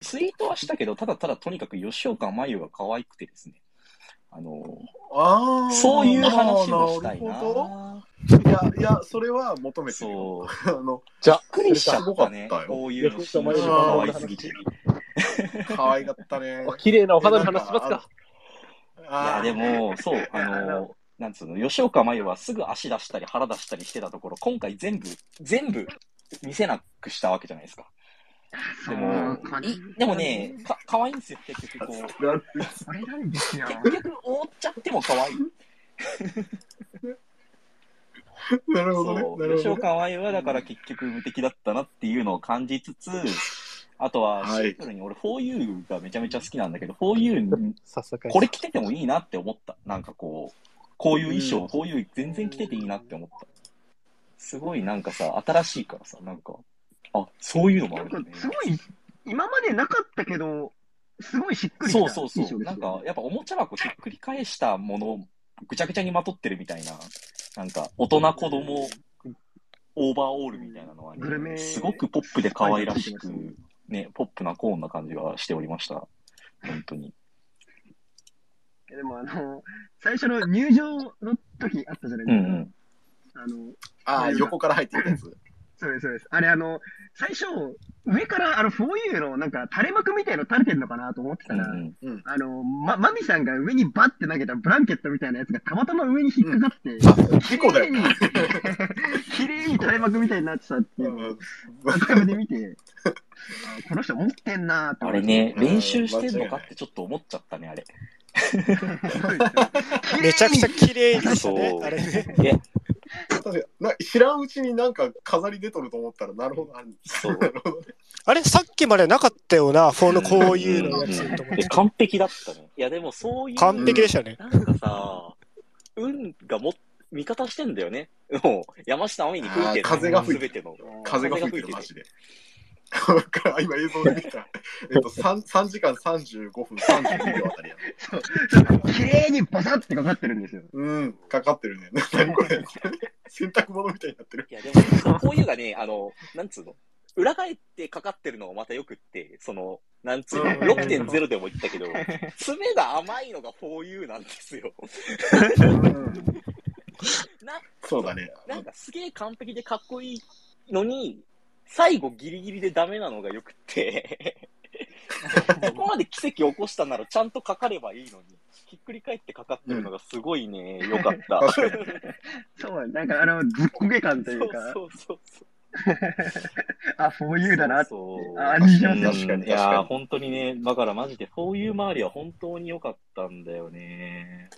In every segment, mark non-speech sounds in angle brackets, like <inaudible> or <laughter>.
ツイートはしたけど、ただただとにかく吉岡真優が可愛くてですね。あの、ああ。そういう話をしたいな。いや、いや、それは求めてるよ。そう。<laughs> あの、じゃっくりしちゃったねこういうの吉岡真優が可愛すぎて。い可愛かったね。<laughs> お綺麗なお肌の話しますか。あーや、で、も、そう、あの、なんつうの、吉岡真優はすぐ足出したり腹出したりしてたところ、今回全部、全部見せなくしたわけじゃないですか。でも、いでもね、か、可愛いんですよ、結局こう。これなんですよ。<laughs> 結局、覆っちゃっても可愛い。<laughs> なるほどね。そう、なるほどね。吉岡真優はだから結局無敵だったなっていうのを感じつつ、あとはシンプルに俺 4U がめちゃめちゃ好きなんだけど、4U に早速。これ着ててもいいなって思った。なんかこう、こういう衣装、こういう全然着てていいなって思った。すごいなんかさ、新しいからさ、なんか、あ、そういうのもあるんだね。すごい、今までなかったけど、すごいしっくりしたそうそうそう。なんか、やっぱおもちゃ箱ひっくり返したものをぐちゃぐちゃにまとってるみたいな、なんか、大人子供オーバーオールみたいなのはグルメね、すごくポップで可愛らしくね、ポップなコーンな感じがしておりました。本当に。でもあの、最初の入場の時あったじゃないですか。うんうん。あの、ああ、横から入ってきたやつ。そうです、そうです。あれあの、最初、上からあの 4U のなんか垂れ幕みたいの垂れてんのかなと思ってたら、うんうんあの、ま、マミさんが上にバッて投げたブランケットみたいなやつがたまたま上に引っかかって、あ、事故だよ。綺麗に、<laughs> 綺麗に垂れ幕みたいになってたっていうアーカイブで見て、あこの人持ってんなーって思って。あれね、うん練習してんのかってちょっと思っちゃったね、あれ。<laughs> めちゃくちゃ綺麗でしたそうね、あれね。確かにな知らんうちになんか飾り出とると思ったら、なるほど、あるそう。<laughs> あれ、さっきまでなかったよな、フォーのこういうのやつ完璧だったね。いや、でもそういう。完璧でしたね。なんかさ、運がも、味方してんだよね。もう、山下葵に吹いてる。風が吹いてすべての。風が吹いてる、マジで。<laughs> 今映像で見た。<laughs> えっと、3, 3時間35分32秒あたりや。そうそう綺麗にバサッてかかってるんですよ。うん、かかってるね。何これ。洗濯物みたいになってる。いや、でも、そうこういうがね、あの、なんつうの？裏返ってかかってるのがまたよくって、その、なんつうの、うん6.0でも言ったけど、爪が甘いのが 4U なんですよ。な、そうだね。なんかすげえ完璧でかっこいいのに、最後ギリギリでダメなのがよくって、<laughs> そこまで奇跡起こしたならちゃんとかかればいいのに、ひっくり返ってかかってるのがすごいね、よかった。そう、なんかあの、ずっこけ感というか、そうそうそう <laughs> あ、4U だな。って。そう。あ認識します確かに。いや本当にね、だからマジで、そういう周りは本当に良かったんだよね。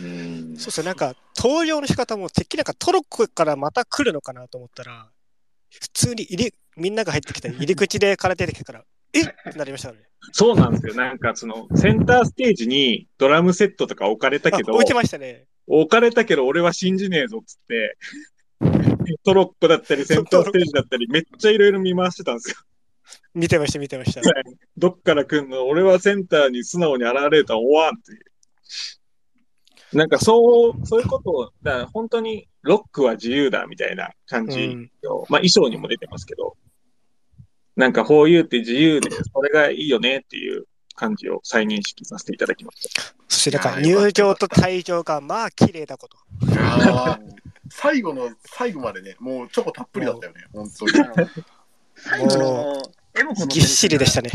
うん。そうですね、なんか、投了の仕方もてっきりなんかトロッコからまた来るのかなと思ったら、普通に入り、みんなが入ってきた入り口でから出てきたから、<laughs> え？ってなりましたね。そうなんですよ。なんかその、センターステージにドラムセットとか置かれたあけど、置いてましたね。置かれたけど俺は信じねえぞっつって、トロッコだったりセンターステージだったりめっちゃいろいろ見回してたんですよ。見てました、見てました。どっから来んの？俺はセンターに素直に現れるとは思わんっていう。なんかそう、そういうことを、だから本当にロックは自由だみたいな感じうんを、まあ衣装にも出てますけど、なんか 4U って自由で、それがいいよねっていう感じを再認識させていただきました。そしてなんか入場と退場がまあ綺麗だこと。最後の最後までね、もうチョコたっぷりだったよね、本当に。<laughs> 最後の、エモコのぎっしりでしたね。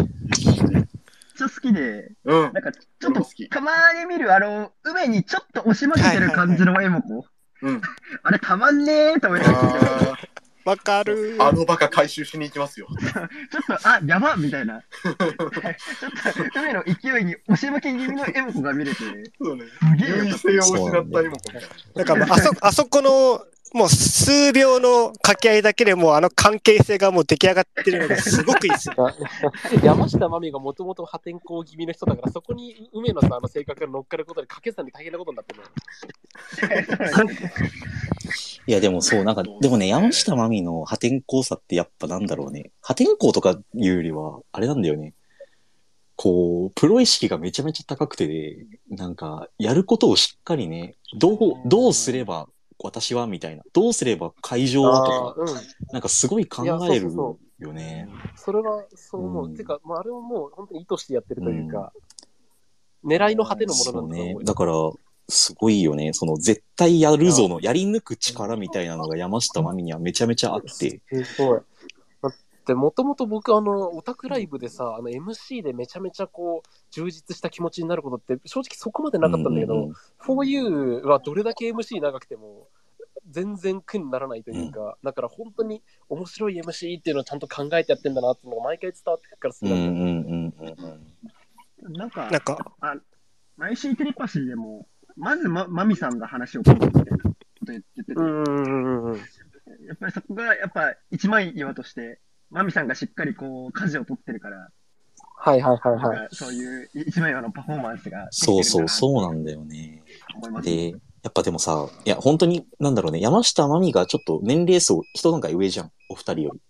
ちゃ好きで、うん。なんかちょっと俺も好きたまに見るあの、梅にちょっと押し負けてる感じのエモコ。うん。<laughs> あれたまんねーと思いながらましたあわかるーあのバカ回収しに行きますよ。<laughs> ちょっと、あ、やばみたいな。ちょっと、梅の勢いに押し負け気味のエモコが見れて、そうね。すげえ優位性を失ったりもこみたいな。なんかもうあそ、あそこの、もう数秒の掛け合いだけでもうあの関係性がもう出来上がってるのがすごくいいですよ。<laughs> 山下真美がもともと破天荒気味の人だから、そこに梅野さんの性格が乗っかることで、掛け算に大変なことになってる。<laughs> いや、でもそう、なんか、でもね、山下真美の破天荒さってやっぱなんだろうね。破天荒とかいうよりは、あれなんだよね。こう、プロ意識がめちゃめちゃ高くてね、なんか、やることをしっかりね、どう、どうすれば私はみたいな。どうすれば会場はとか、うん。なんかすごい考えるよね。それはそう思う。うんてか、まあ、あれはもう本当に意図してやってるというか、狙いの果てのものなんだと思う。。だから、すごいよね。その、絶対やるぞの、やり抜く力みたいなのが山下真美にはめちゃめちゃあって。すごい。だって、もともと僕、あの、オタクライブでさ、あの、MC でめちゃめちゃこう、充実した気持ちになることって、正直そこまでなかったんだけど、うんうんうん 4U はどれだけ MC 長くても、全然苦にならないというか、だから本当に面白い MC っていうのをちゃんと考えてやってんだなっていうのが毎回伝わってくるから好きうんなんだよ。うんうんうんうん。なんか、なんか、毎週テレパシーでも、まずま、マミさんが話を聞くみたいなこと言ってて、うんうんうんうん。やっぱりそこが、やっぱ一枚岩として、マミさんがしっかりこう、舵を取ってるから、はいはいはいなんはい。かそういう一枚岩のパフォーマンスがそうそう、そううなんだよね。で、やっぱでもさ、いや、本当に、なんだろうね、山下真美がちょっと年齢層、一段階上じゃん、お二人より。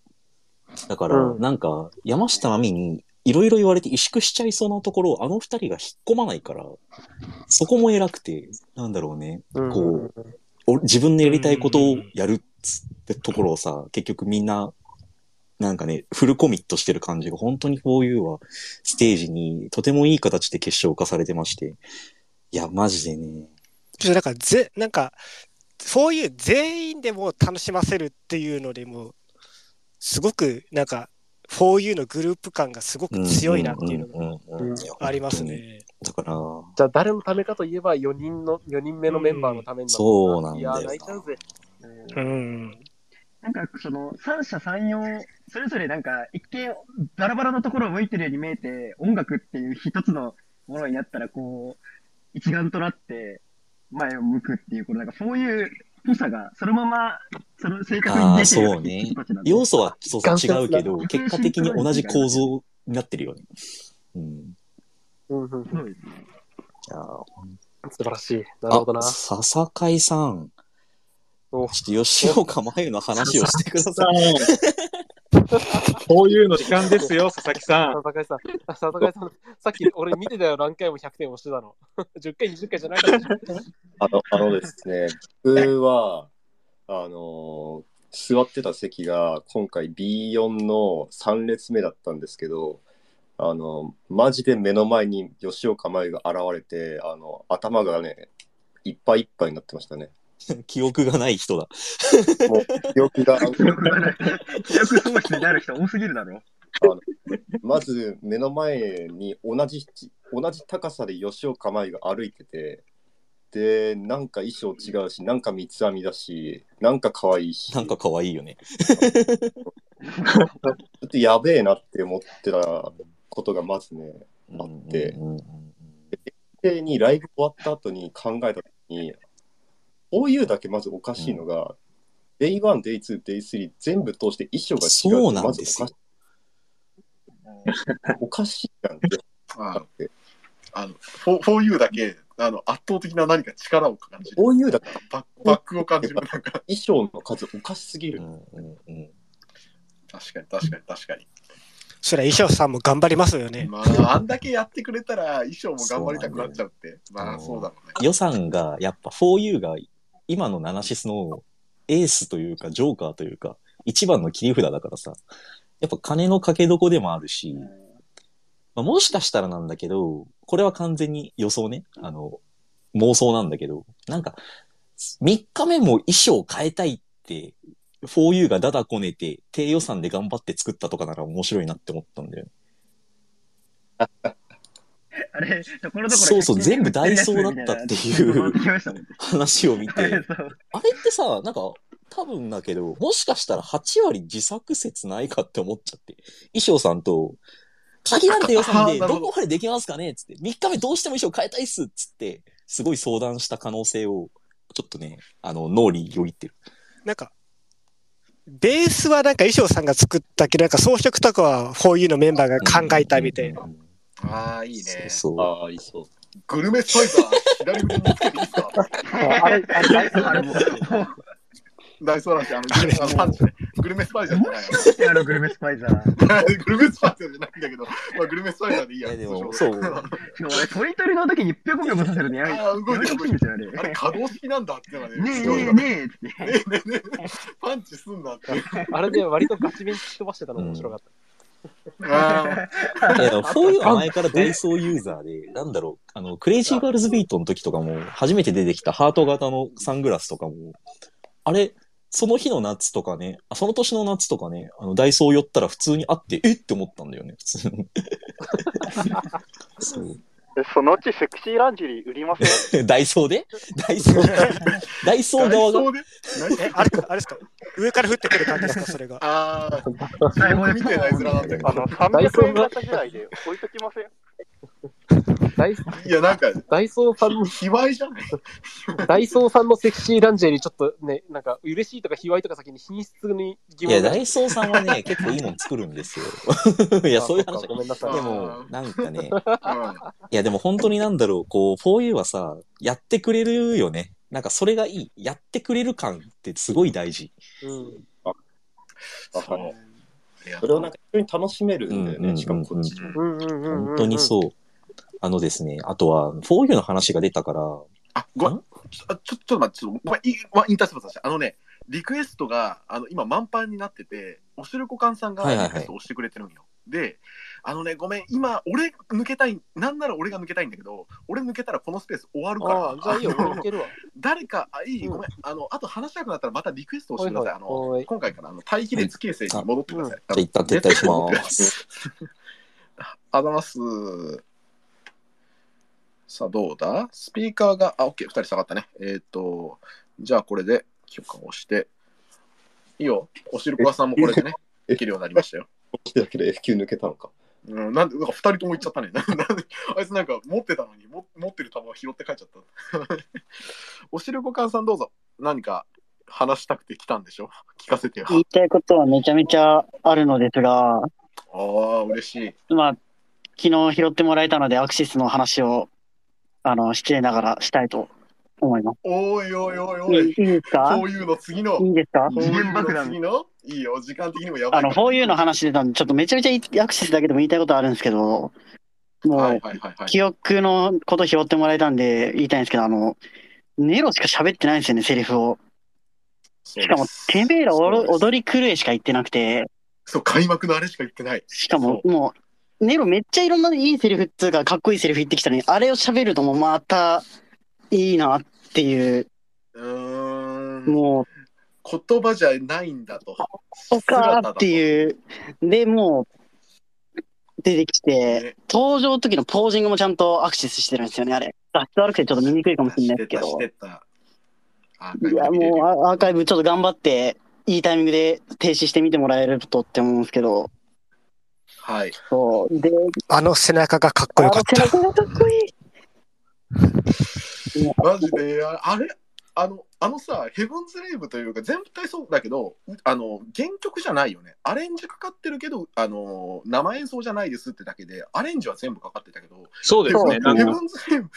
だから、うんなんか、山下真美に、いろいろ言われて萎縮しちゃいそうなところを、あの二人が引っ込まないから、そこも偉くて、なんだろうね、うんこう、お自分のやりたいことをやるっつってところをさ、結局みんな、なんかね、フルコミットしてる感じが、本当に 4U は、ステージにとてもいい形で結晶化されてまして、いや、マジでね、ちょっとなんか、ぜ、なんか、そういう全員でも楽しませるっていうのでも、すごく、なんか、4U のグループ感がすごく強いなっていうのがあります。ね。だから、じゃあ誰のためかといえば4人の、4人目のメンバーのためにそうなんだよいや、泣いちゃうぜ。うん。なんか、その、三者三様、それぞれなんか、一見、バラバラのところを向いてるように見えて、音楽っていう一つのものになったら、こう、一丸となって、前を向くっていう、このなんか、そういうぽさが、そのまま、その正確に出てるよううね要素はそうそう違うけど、結果的に同じ構造になってるよね。うん。うんうん、そうですね。じゃあ、素晴らしい。なるほどなあ、。笹海さん。おちょっと吉岡真由の話をしてくだささい。あ、<laughs> こういうの時間ですよ、佐々木さん。佐々木さん、あ佐々木さん、さっき俺見てたよ、何回も100点押してたの。<laughs> 10回、20回じゃないから。<laughs> あの、あのですね、僕は、あの座ってた席が今回 B4 の3列目だったんですけど、あの、マジで目の前に吉岡真由が現れて、あの、頭がね、いっぱいいっぱいになってましたね。<laughs> 記憶がない人だ。もう、記憶が、記憶がない。記憶喪失になる人多すぎるだろ。まず目の前に同じ、同じ高さで吉岡真由が歩いてて、で、なんか衣装違うし、なんか三つ編みだし、なんか可愛いし、なんか可愛いよね。ちょっとやべえなって思ってたことがまずね、あってうんうんうんでにライブ終わった後に考えた時に、こういうだけまずおかしいのが、Day1、Day2、Day3 全部通して衣装が違うそうってまずなんですよおかしい。おかしいじゃんってあって。あの、フォーユーだけ、あの、圧倒的な何か力を感じる。こういうだけバッバックを感じる。なんか、衣装の数おかしすぎる。うんうんうん確かに確かに確かに。それは衣装さんも頑張りますよね。まあ、あんだけやってくれたら衣装も頑張りたくなっちゃうって。まあ、そうだろうね。予算が、やっぱ 4U が今のナナシスのエースというか、ジョーカーというか、一番の切り札だからさ、やっぱ金のかけどこでもあるし、まあ、もしかしたらなんだけど、これは完全に予想ね、あの、妄想なんだけど、なんか、3日目も衣装変えたいって、4U がダダこねて、低予算で頑張って作ったとかなら面白いなって思ったんだよね。<laughs> <laughs> あれ、ところどころそうそう全部ダイソーだったっていう話を見て、あれってさ、なんか、多分だけど、もしかしたら8割自作説ないかって思っちゃって。衣装さんと、限られた予算で、どどこまでできますかねつって、3日目どうしても衣装変えたいっすっつって、すごい相談した可能性を、ちょっとね、あの、脳によぎってる。なんか、ベースはなんか衣装さんが作ったけど、なんか装飾とかは 4U のメンバーが考えたみたいな。うんうんうんああ、いいね。そうそう。ああ、いそう。グルメスパイザー、左腕につけていいですか？あれ、あれ、あれもう、もうダイソーランチ、あの、グルメあのパンチね。グルメスパイザーじゃないあのグルメスパイザー。グルメスパイザーじゃないんだけど、まあ、グルメスパイザーでいいや。いやでもそう俺、取り取りの時にぴょこぴょこさせるのやめあー動いてほしいんですよ、あれ。あれ、可動式なんだってのがね。ねえねえねえって。ねえねえねえ <laughs> パンチすんだって。あれで割とガチ弁突き飛ばしてたの面白かった。あいや、でもフォーユーは前からダイソーユーザーで、なんだろう、あの、 Crazy Girl's Beat の時とかも、初めて出てきたハート型のサングラスとかも、あれ、その日の夏とかね、あその年の夏とかね、あの、ダイソー寄ったら普通にあって、えって思ったんだよね、普通に。<laughs> そう。えそのうちセクシーランジェリー売りません？<laughs> ダイソーで？ダイソー、<laughs> ダイソー側が？で？え、あれか、あれですか？上から降ってくる感じですか？それが。ああ、最後で見てない面なんだけど。あの、300円型ぐらいで置いときません？ダイいや、なんか、ダイソーさんの、卑猥じゃないダイソーさんのセクシーランジェリーちょっとね、なんか嬉しいとか卑猥とか先に品質に疑いや、問がダイソーさんはね、<laughs> 結構いいもん作るんですよ。<laughs> いや、そういう話あそっかごめんなさい。でも、なんかね、うんいや、でも本当になんだろう、こう、4U はさ、やってくれるよね。なんかそれがいい。やってくれる感ってすごい大事。うん。わかるいやそれをなんか一緒に楽しめるんだようんうんうんうんね、しかもこっち。うんうんうんうん。本当にそう。あのですね、あとは、4U の話が出たから、あ、ごめん。ちょ、ちょちょっと待って、ちょっとごめん、いわインターセプトさせて。あのね、リクエストが、あの、今満帆になってて、おしるこかんさんがリクエストを押してくれてるんよ。で、あのね、ごめん、今、俺抜けたい、なんなら俺が抜けたいんだけど、俺抜けたらこのスペース終わるから、ああ、じゃあいいよ、俺いけるわ。誰か、あ、いい、うんごめん、あの、あと話したくなったらまたリクエストをしてください。あの、はい今回からあの待機列形成に戻ってください。じゃあ一旦撤退します。あ <laughs> ざます。さあ、どうだ？スピーカーが、あ、OK、二人下がったね。えっ、と、じゃあこれで許可を押して、いいよ。おしるこ屋さんもこれでね、できるようになりましたよ。起きただけで F 級抜けたのか。うん、なんで、なんか二人とも行っちゃったね。なんで、あいつなんか持ってたのに、も持ってる球を拾って帰っちゃった。おしるこかんさんどうぞ。何か話したくて来たんでしょ聞かせてよ。言いたいことはめちゃめちゃあるのですが、ああ、嬉しい。まあ、昨日拾ってもらえたので、アクシスの話を、あの、失礼ながらしたいと思います。おいおいおいおいいいい。いですか？こういうの次の。いいですか？こういうの次の？いいよ、時間的にもやばあの、いから。4U の話出たんで、ちょっとめちゃめちゃアクシスだけでも言いたいことあるんですけど、もう、はいはいはいはい。記憶のこと拾ってもらえたんで言いたいんですけど、あの、ネロしか喋ってないんですよね、セリフを。ししかも、てめえらおろ踊り狂えしか言ってなくて、そう、開幕のあれしか言ってない。しかも、もう、ネロめっちゃいろんないいセリフっつうか、かっこいいセリフ言ってきたのに、あれを喋るともまたいいなっていう、うーん。もう、言葉じゃないんだと。そっかーってう。いう。で、もう、出てきて、ね登場の時のポージングもちゃんとアクセスしてるんですよね、あれ。画質悪くてちょっと見にくいかもしれないですけどし。てた、いや、もうアアーカイブちょっと頑張って、いいタイミングで停止してみてもらえるとって思うんですけど、はい。そう。で、あの背中がかっこよかった。あの背中がかっこいい。マジで、ああれ？あの、あのさ、ヘブンズ・レイブというか、全体そうだけど、うあの、原曲じゃないよね。アレンジかかってるけど、あの、生演奏じゃないですってだけで、アレンジは全部かかってたけど、そうですね。ヘブンズ・レイブ、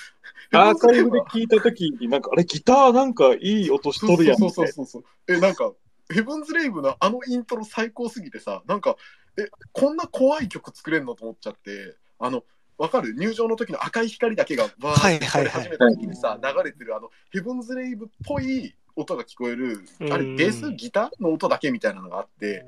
<laughs> アーカイブで聞いたときに、なんか、あれ、ギターなんかいい音しとるやんそうそうそうそう。え、なんか、ヘブンズ・レイブのあのイントロ最高すぎてさ、なんか、え、こんな怖い曲作れんのと思っちゃって、あの、わかる？入場の時の赤い光だけがバーって光り始めた時にさ、流れてるあの、ヘブンズ・レイブっぽい音が聞こえる、あれ、うん。ベース？ギター？の音だけみたいなのがあって、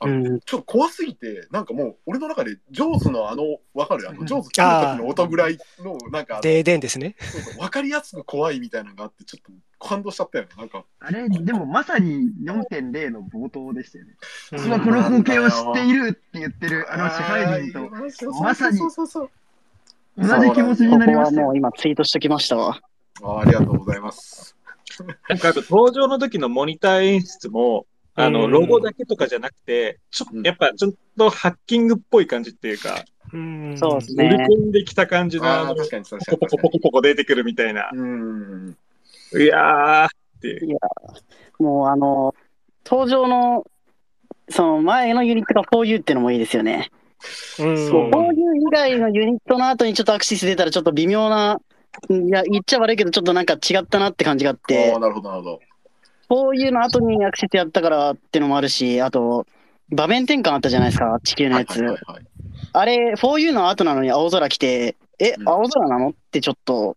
あのうん。ちょっと怖すぎて、なんかもう、俺の中で、ジョーズのあの、わかる？あの、ジョーズ来る時の音ぐらいの、なんか、デーデンですね。わかりやすく怖いみたいなのがあって、ちょっと感動しちゃったよね。なんか、あれ、でもまさに4.0の冒頭でしたよね。うん今この光景を知っているって言ってるあの支配人ととまさにそうそうそう同じ気持ちにここなりましたよ。はもう今ツイートしときましたわ。あありがとうございます。なんか登場の時のモニター演出も、あの、うんロゴだけとかじゃなくて、ちょうんやっぱちょっとハッキングっぽい感じっていうか、うんそうです乗りね。込んできた感じの、あ確かに確かポコポコ。ポコポコ出てくるみたいな。うん。いやーっていう。もうあの、登場の、その前のユニットが 4U っていうのもいいですよね。うんそう 4U 以外のユニットの後にちょっとアクシス出たらちょっと微妙な、いや、言っちゃ悪いけどちょっとなんか違ったなって感じがあってああ、、なるほど、なるほど。こういうの後にアクセスやったからってのもあるし、あと、場面転換あったじゃないですか、地球のやつ。はいはいはいあれ、4U の後なのに青空来て、え、うん青空なの？ってちょっと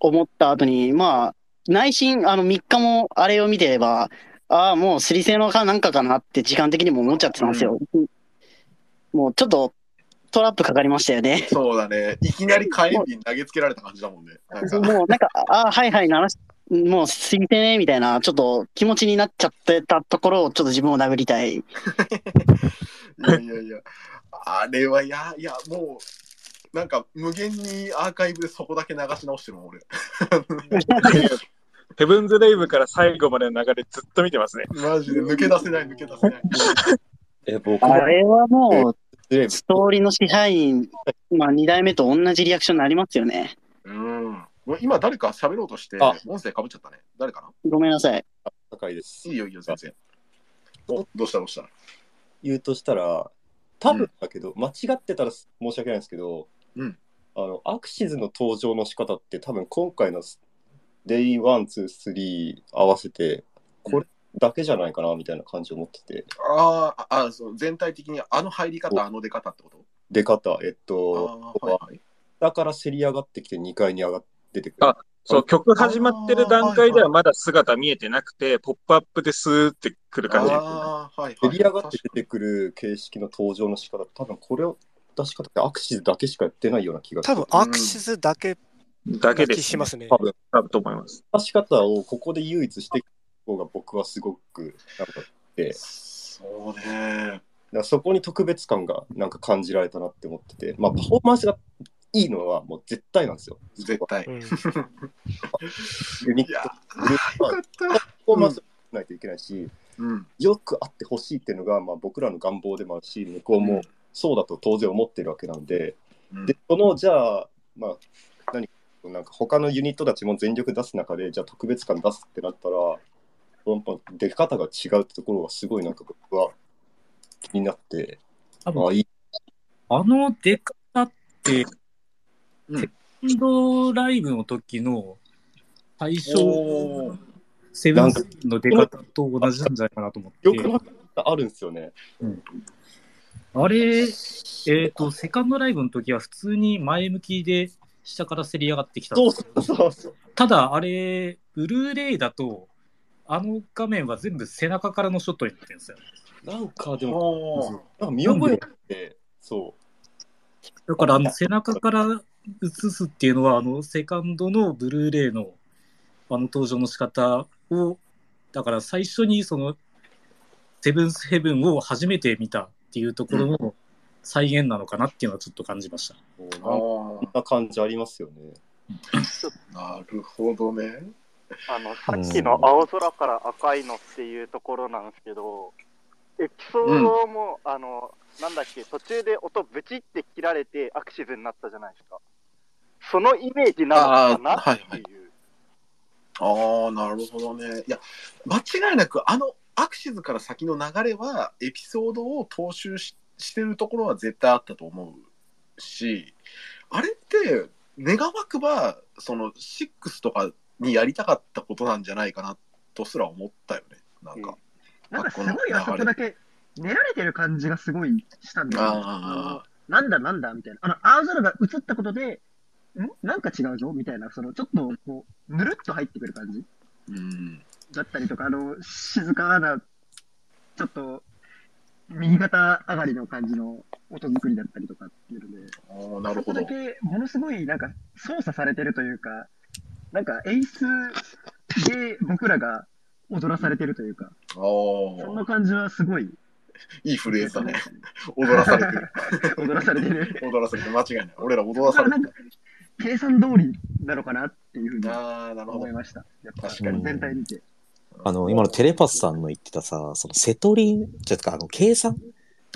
思った後に、まあ、内心、あの3日もあれを見てれば、ああ、もう水星のかなんかかなって時間的にも思っちゃってたんですよ。もうちょっとトラップかかりましたよね。そうだね。いきなり火炎瓶投げつけられた感じだもんね。もうなんか、ああ、はいはい、鳴らし、もう水星ね、みたいな、ちょっと気持ちになっちゃってたところを、ちょっと自分を殴りたい。いやいやいや、あれは、いや、いや、もう、なんか無限にアーカイブでそこだけ流し直してるもん、俺。<laughs> ヘブンズ・レイブから最後までの流れずっと見てますね。マジで抜け出せない、抜け出せない。<laughs> え、僕もあれはもう、ストーリーの支配員、まあ2代目と同じリアクションになりますよね。うん。もう今、誰か喋ろうとして、あ音声かぶっちゃったね。誰かな？ごめんなさい。高いですい。いよ、いいよ、全然。お、どうした、どうした？言うとしたら、多分だけど、間違ってたら申し訳ないんですけど、うんあの、アクシズの登場の仕方って多分今回のデイ1、2、3合わせて、これだけじゃないかなみたいな感じを持ってて、あーあ、そう全体的にあの入り方、あの出方ってこと？出方、えっあと、ーはいはい。下からせり上がってきて2階に上がっててくる。あそう、曲始まってる段階ではまだ姿見えてなくて、ポップアップでスーってくる感じ。あーはいはい。せり上がって出てくる形式の登場の仕方、多分これを出し方ってアクシズだけしかやってないような気がする。多分アクシズだけだけでしますね。多。分。多分。と思います。出し方をここで唯一していく方が僕はすごくなんかで、そうね。そこに特別感がなんか感じられたなって思ってて、まあ、パフォーマンスがいいのはもう絶対なんですよ。絶対。うんユニット。パフォーマンスがないといけないし、うん。よくあってほしいっていうのが、まあ、僕らの願望でもあるし、向こうもそうだと当然思ってるわけなんで、うんで、そのじゃあ、まあ、何なんか他のユニットたちも全力出す中で、じゃあ特別感出すってなったら、やっぱ出方が違うってところがすごいなんか僕は気になって、あいいあの出方って、うんセカンドライブの時の最初セブンスの出方と同じなんじゃないかなと思ってよ。くなかったあるんですよね。あれ、えっ、と、セカンドライブの時は普通に前向きで下からせり上がってきたんそうですそうそうそう。ただ、あれ、ブルーレイだと、あの画面は全部背中からのショットになってるんですよ。なんかでも、なんか見覚えがあって、そだから、あの背中から映すっていうのは、あの、セカンドのブルーレイの、あの登場の仕方を、だから最初にその、セブンスヘブンを初めて見たっていうところの再現なのかなっていうのはちょっと感じました。う、あこんな感じありますよね。ーなるほどね。あの、さっきの青空から赤いのっていうところなんですけど、エピソードも、あの、なんだっけ、途中で音ブチって切られてアクシズになったじゃないですか。そのイメージなのかなっていう。ああ、なるほどね。いや、間違いなく、あのアクシズから先の流れは、エピソードを踏襲ししてるところは絶対あったと思うし、あれって、願わくば、その、6とかにやりたかったことなんじゃないかなとすら思ったよね。なんか。なんかすごいあそこだけ練られてる感じがすごいしたんだよね。あなんだなんだみたいな。あの、青空が映ったことで、ん？なんか違うぞ？みたいな、その、ちょっと、こう、ぬるっと入ってくる感じ？うん。だったりとか、あの、静かな、ちょっと、右肩上がりの感じの音作りだったりとかっていうので、ああ、なるほどそこだ。け、ものすごい、なんか、操作されてるというか、なんか、演出で僕らが踊らされてるというか、あそんなあ、感じはすごい、いいフレーズだね。<laughs> 踊らされてる。<laughs> 踊らされてる。<laughs> 踊らされてる。間違いない。俺ら踊らされてるか。、計算通りなのかなっていうふうに思い。ました。やっぱ確かに全体見て。あの、今のテレパスさんの言ってたさ、そのセトリ、じゃあ、あの、計算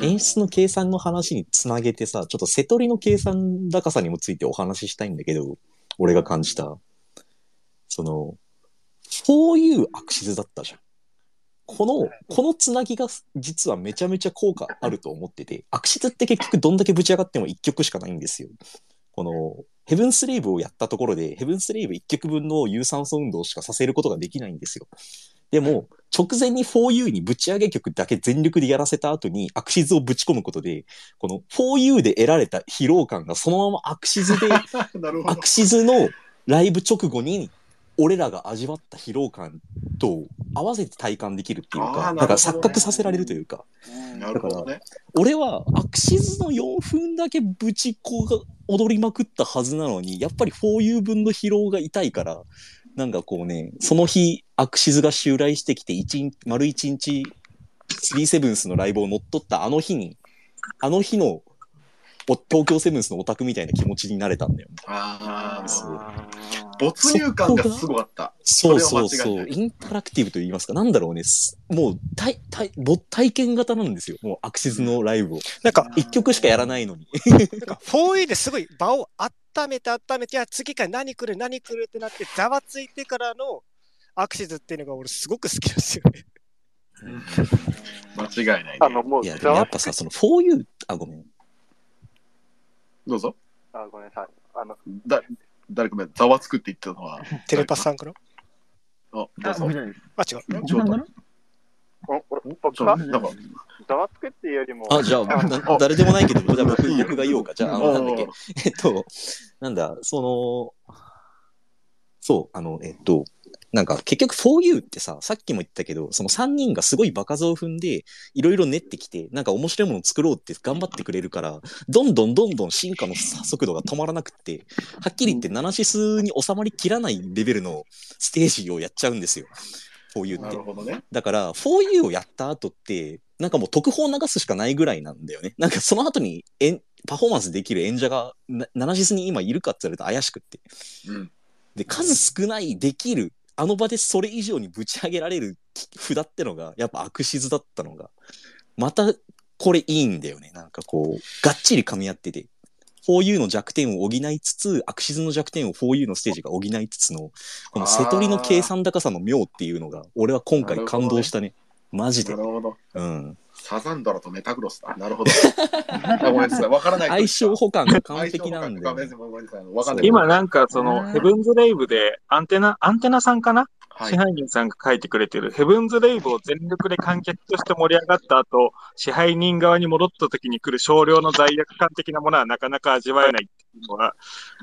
演出の計算の話につなげてさ、ちょっとセトリの計算高さにもついてお話ししたいんだけど、俺が感じた。その、こういうアクシズだったじゃん。この、このつなぎが実はめちゃめちゃ効果あると思ってて、アクシズって結局どんだけぶち上がっても1曲しかないんですよ。この、ヘブンスレイブをやったところで、ヘブンスレイブ1曲分の有酸素運動しかさせることができないんですよ。でも、直前に 4U にぶち上げ曲だけ全力でやらせた後にアクシズをぶち込むことで、この 4U で得られた疲労感がそのままアクシズで、<laughs> アク。シズのライブ直後に、俺らが味わった疲労感と合わせて体感できるっていうか、なんか錯覚させられるというか、なるほどね。俺はアクシズの4分だけぶちこが踊りまくったはずなのに、やっぱり 4U 分の疲労が痛いから、なんかこうね、その日、アクシズが襲来してきて、一日、丸一日、スリーセブンスのライブを乗っ取ったあの日に、あの日の、お東京セブンスのオタクみたいな気持ちになれたんだよね。ああ、そう没入感がすごかった。そうそうそう。インタラクティブと言いますか、なんだろうね。すもう体、体、ぼ体験型なんですよ。もうアクシズのライブを。なんか、一曲しかやらないのに。4E ですごい場を温めて温めて、次から何来る何来るってなって、ざわついてからのアクシズっていうのが俺すごく好きなんですよね。間違いないね。あの、もう、いや、やっぱさ、その 4U、あ、ごめん。どうぞ。あ、ごめんなさい。あの、だ、誰かめざわつくって言ってたのは。テレパスさんからあ、どあ、う。あ、違う。ちょっと、お俺ちょ僕ざわつくっていうよりも、あ、じゃあ、<laughs> な誰でもないけど、じゃあ僕、僕が言おうか。じゃあ、あの、なんだっけ。えっと、なんだ、その、そう、あの、えっと、なんか結局 4U ってさ、さっきも言ったけど、その3人がすごい場数を踏んで、いろいろ練ってきて、なんか面白いものを作ろうって頑張ってくれるから、どんどんどんどん進化の速度が止まらなくって、はっきり言って7シスに収まりきらないレベルのステージをやっちゃうんですよ。4U なって。ね。だから、4U をやった後って、なんかもう特報流すしかないぐらいなんだよね。なんかその後にえんパフォーマンスできる演者がな7シスに今いるかって言われると怪しくって。うん。で、数少ないできる、あの場でそれ以上にぶち上げられる札ってのが、やっぱアクシズだったのが、またこれいいんだよね。なんかこう、がっちり噛み合ってて。4U の弱点を補いつつ、アクシズの弱点を 4U のステージが補いつつの、この瀬取りの計算高さの妙っていうのが、俺は今回感動したね。マジでな。るほど。うん。サザンドラとメタグロスだ。なるほど。あごめんなさい。わからない。相性補完が完璧なんだよね相性補完がごめんなさい。わかんない。今なんかそのヘブンズレイブでアンテナ、アンテナさんかな、はい支配人さんが書いてくれてるヘブンズレイブを全力で観客として盛り上がった後、支配人側に戻った時に来る少量の罪悪感的なものはなかなか味わえないっていうのは、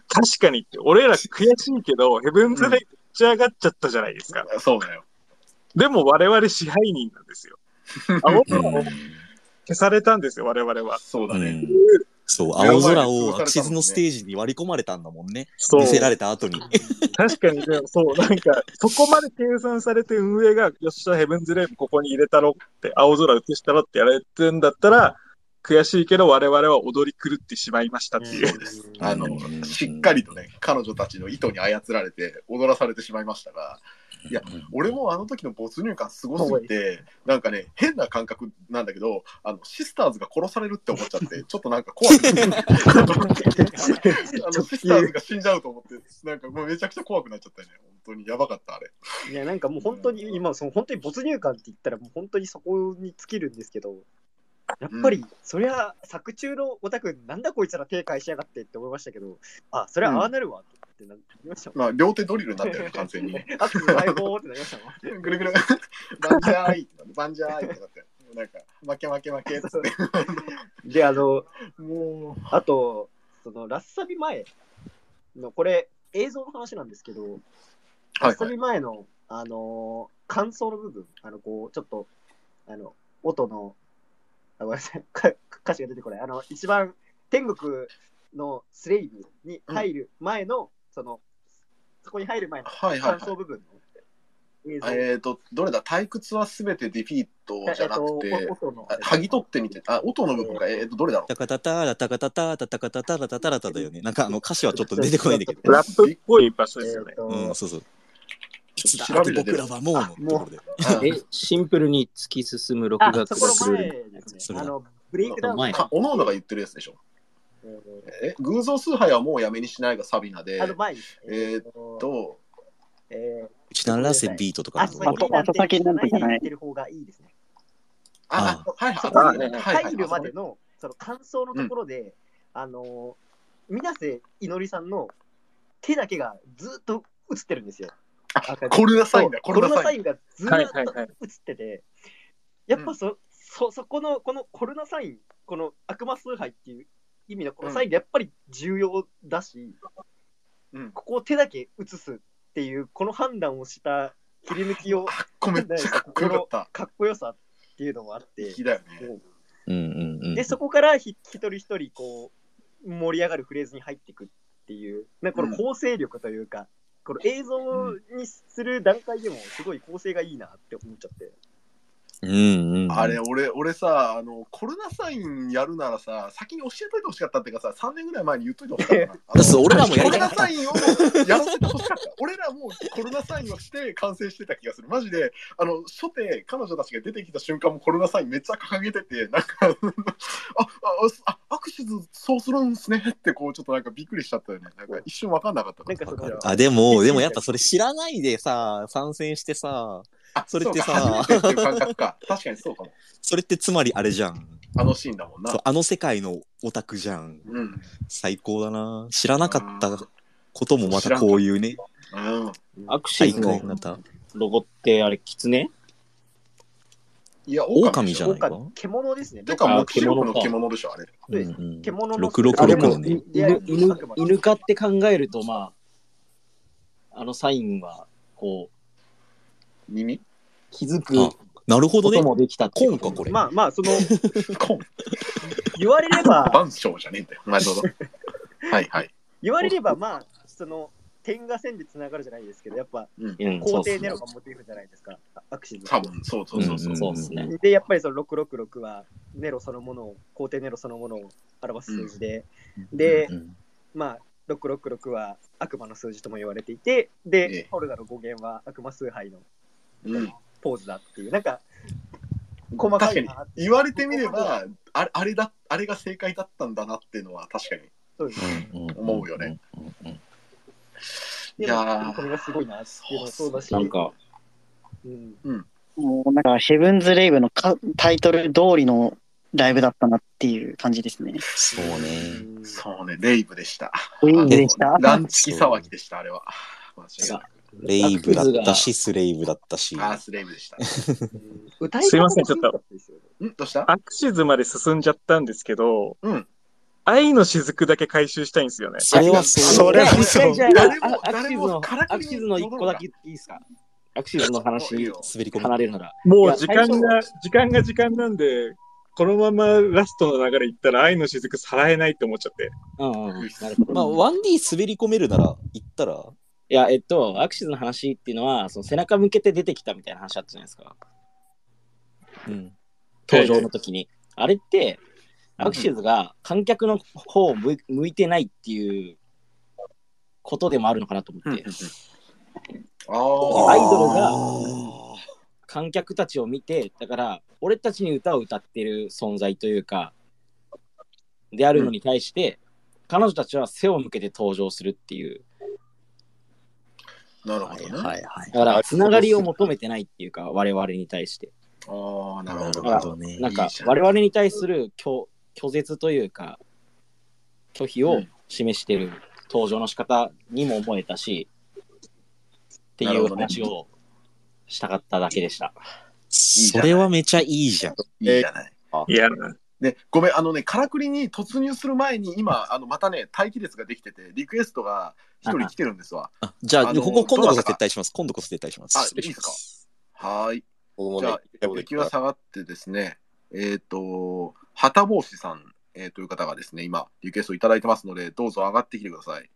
確かにって、俺ら悔しいけど、ヘブンズレイブ打ち上がっちゃったじゃないですか。そうだよ。でも我々支配人なんですよ。青う空をん。消されたんですよ、我々は。うそうだね。んそう、青空をアクシズのステージに割り込まれたんだもんね。そう見せられた後に。確かに、でもそう、なんか、そこまで計算されて運営が、よっしゃ、ヘブンズレイブここに入れたろって、青空映したろってやられてんだったら、悔しいけど我々は踊り狂ってしまいましたっていう。あのうん、しっかりとね、彼女たちの意図に操られて踊らされてしまいましたが、いや、俺もあの時の没入感すごすぎて、なんかね、変な感覚なんだけど、あの、シスターズが殺されるって思っちゃって、<laughs> ちょっとなんか怖くなって、<laughs> あの、シスターズが死んじゃうと思って、なんかもうめちゃくちゃ怖くなっちゃったよね。本当にやばかった、あれ。いや、なんかもう本当に、今、その本当に没入感って言ったら、もう本当にそこに尽きるんですけど、やっぱり、そりゃ、作中のオタク、なんだこいつら手返しやがってって思いましたけど、あ、それはああなるわってなりましたもん。まあ、両手ドリルになったよね、完全に。<laughs> あと、相棒ってなりましたもん。ぐるぐる、<laughs> バンジャーイってなって、バンジャーイってなって、なんか、負け負け負けって。で、あの、もう、あと、その、ラッサビ前の、これ、映像の話なんですけど、ラッサビ前の、あのー、感想の部分、あの、こう、ちょっと、あの、音の、あごめんなさい、か <laughs> 歌詞が出てこない。あの、一番、天国のスレイブに入る前の、その、そこに入る前のはいはいはい感想部分の映像。えっ、と、どれだ？退屈はすべてディフィートじゃなくて、えっと音のあ剥ぎ取ってみて、あ、音の部分が、えっ、と、どれだろう？タカタタラタカタタラタカタタラタタラタだよね。なんかあの歌詞はちょっと出てこないんだけど。ラップっぽい場所ですよね。うん、そうそう。いつだ調べて僕らはもうのところで。え、シンプルに突き進む6あ、月そこの。前ですね。それだあの、ブレイクダウンおのおのが言ってるやつでしょ。ええ、偶像崇拝はもうやめにしないがサビナでー、あの前です。えーっと、と、えうちならせビートとかあ、のそこになんて後先なんてじゃない言ってる方がいいですね。あ、あはいそこにはいはいはい入るまでの、その感想のところで、あの、水瀬いのりさんの手だけがずっと映ってるんですよ。コルナサインだコルナサインコがずーっはいはいはいと映ってて、やっぱそ、そ、そこの、このコルナサイン、この悪魔崇拝っていう意味のこのサインがやっぱり重要だし、うんここを手だけ映すっていう、この判断をした切り抜きを、こめっちゃかっこよかった。かっこよさっていうのもあって、粋だよね。うんうんうん。で、そこからひ一人一人こう、盛り上がるフレーズに入っていくっていう、なんかこの構成力というか、この映像にする段階でもすごい構成がいいなって思っちゃって。うんうん。あれ、俺、俺さ、あの、コロナサインやるならさ、先に教えといてほしかったっていうかさ、3年ぐらい前に言っといてほしかったな。<laughs> 俺らもやりたかったコロナサインをやらせてほしかった。俺らもコロナサインをして完成してた気がする。マジで、あの、初手、彼女たちが出てきた瞬間もコロナサインめっちゃ掲げてて、なんか、あ、あ、あ、あ握手図そうするんすねって、こう、ちょっとなんかびっくりしちゃったよね。なんか一瞬わかんなかった。なんかその、あ、でも、<laughs> でもやっぱそれ知らないでさ、参戦してさ、それってそうかさ初めてっていう感覚か。確かにそうかも。それってつまりあれじゃん。あのシーンだもんなそう。あの世界のオタクじゃん。うん。最高だな。知らなかったこともまたこういうね。うん。アクシズのロゴってあれ、キツネいや、狼じゃないか？狼獣ですね。てか、あ目視録の獣でしょ、あれ。そうんうん獣の666あでものね。犬犬犬科って考えると、まあ、あのサインは、こう、耳気づくあなるほどねもできたっていうコンか、これ。まあまあ、その、<laughs> コン。言われれば、番章じゃねえんだよ。なるほど。<laughs> はいはい。言われれば、まあ、その、点が線でつながるじゃないですけど、やっぱ、うん。うん、皇帝ネロがモチーフじゃないですか、アクシズ。多分、そうそうそうそう。そうですね。で、やっぱりその666は、ネロそのものを、皇帝ネロそのものを表す数字で、でう、んまあ、666は悪魔の数字とも言われていて、で、ええホルダの語源は悪魔崇拝のうん。ポーズだっていう、なんか、細か確かにいなって言われてみれば、あれあれだ、あれが正解だったんだなっていうのは確かにそうですね。うん思うよね。うんうんいでやもこれがすごいなっていうのもそうだし、なんか、うん、もうなんかヘブンズ・レイブのかタイトル通りのライブだったなっていう感じですね。そうね。そうね、レイブでした。レイブでしたランチキ騒ぎでした、あれは。間違いなく。レイブだったし、スレイブだったし。あースレイブでした。歌 <laughs> いすいません、ちょっと。ん？どうした？アクシズまで進んじゃったんですけど、うん。愛の雫だけ回収したいんですよね。それはそう。それは一そう。回じゃ誰もあ、アク誰シズの、もからくりアクシズの一個だけいいですか？アクシズの話いいよ滑り込む。離れるなら。もいうや時間が、時間が時間なんで、このままラストの流れいったら愛の雫さらえないって思っちゃって。うんうんうん。なるほど。まあ、1D 滑り込めるなら、行ったら、いや、えっと、アクシズの話っていうのは、その背中向けて出てきたみたいな話あったじゃないですか。うん。登場の時に。あれって、アクシズが観客の方を向い向いてないっていうことでもあるのかなと思って、ああ。アイドルが観客たちを見て、だから、俺たちに歌を歌ってる存在というか、であるのに対して、彼女たちは背を向けて登場するっていう、なるほどね。はいはい。だから、つながりを求めてないっていうか、我々に対して。ああ、なるほど。ね。なんか我々に対する拒拒絶というか拒否を示してる登場の仕方にも思えたし、っていうなるほどね話をしたかっただけでした。それはめちゃいいじゃん。いいじゃない。いや、ね、ごめん、あのね、からくりに突入する前に、今、あのまたね、待機列ができてて、リクエストが一人来てるんですわ。あじゃあ、あのここ今度こそ撤退します。今度こそ撤退します。あ、いいですか？はーい。じゃあ、敵は下がってですね、えっ、と、旗帽子さん、えーという方がですね、今、リクエストいただいてますので、どうぞ上がってきてください。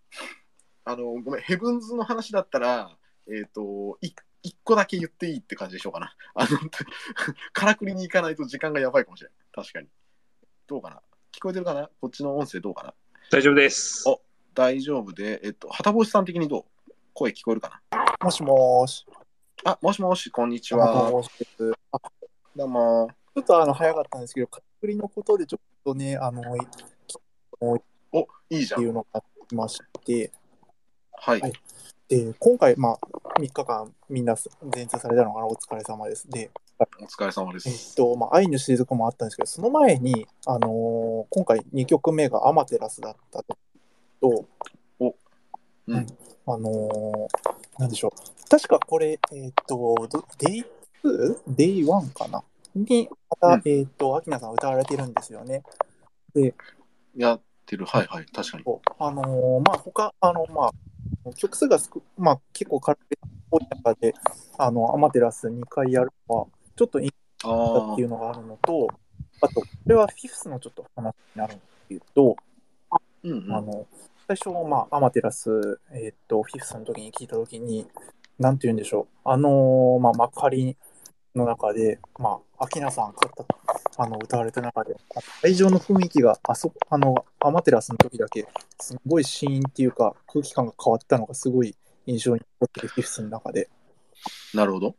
あの、ごめん、ヘブンズの話だったら、えっ、と、い一個だけ言っていいって感じでしょうかな。あの、からくりに行かないと時間がやばいかもしれない。確かに。どうかな？聞こえてるかな？こっちの音声どうかな？大丈夫です。お大丈夫で、えっと、旗帽子さん的にどう？声聞こえるかな？もしもーし。あ、もしもし、こんにちどはどうも。ちょっとあの早かったんですけど、かくりのことでちょっとね、あの、いお、いいじゃん。っていうのがありまして、はい。はいで、今回、まあ、3日間みんな前通されたのかな、お疲れ様です。で、お疲れ様でえっす。と、まあ、愛の雫もあったんですけど、その前に、あのー今回2曲目がアマテラスだったと、おうんあのーなんでしょう。確かこれ、えっ、と、どデイ 2? デイ1かな？に、また、えっ、と、アキナさん歌われてるんですよね。で、やってる。はいはい。確かに。あのーまあ、他、あの、まあ、曲数がすく、まあ、結構軽い多い中で、あの、アマテラス2回やるのは、ちょっといいだっていうのがあるのと、あと、これはフィフスのちょっと話になるんですけど、うんうんあの、最初、まあ、アマテラス、えーっと、フィフスの時に聞いた時に、なんて言うんでしょう。あのーまあ、幕張の中で、まあ、アキナさんがあの歌われた中で、あ会場の雰囲気が、あそこ、あの、アマテラスの時だけ、すごいシーンっていうか、空気感が変わったのがすごい印象に残ってる、フィフスの中で。なるほど。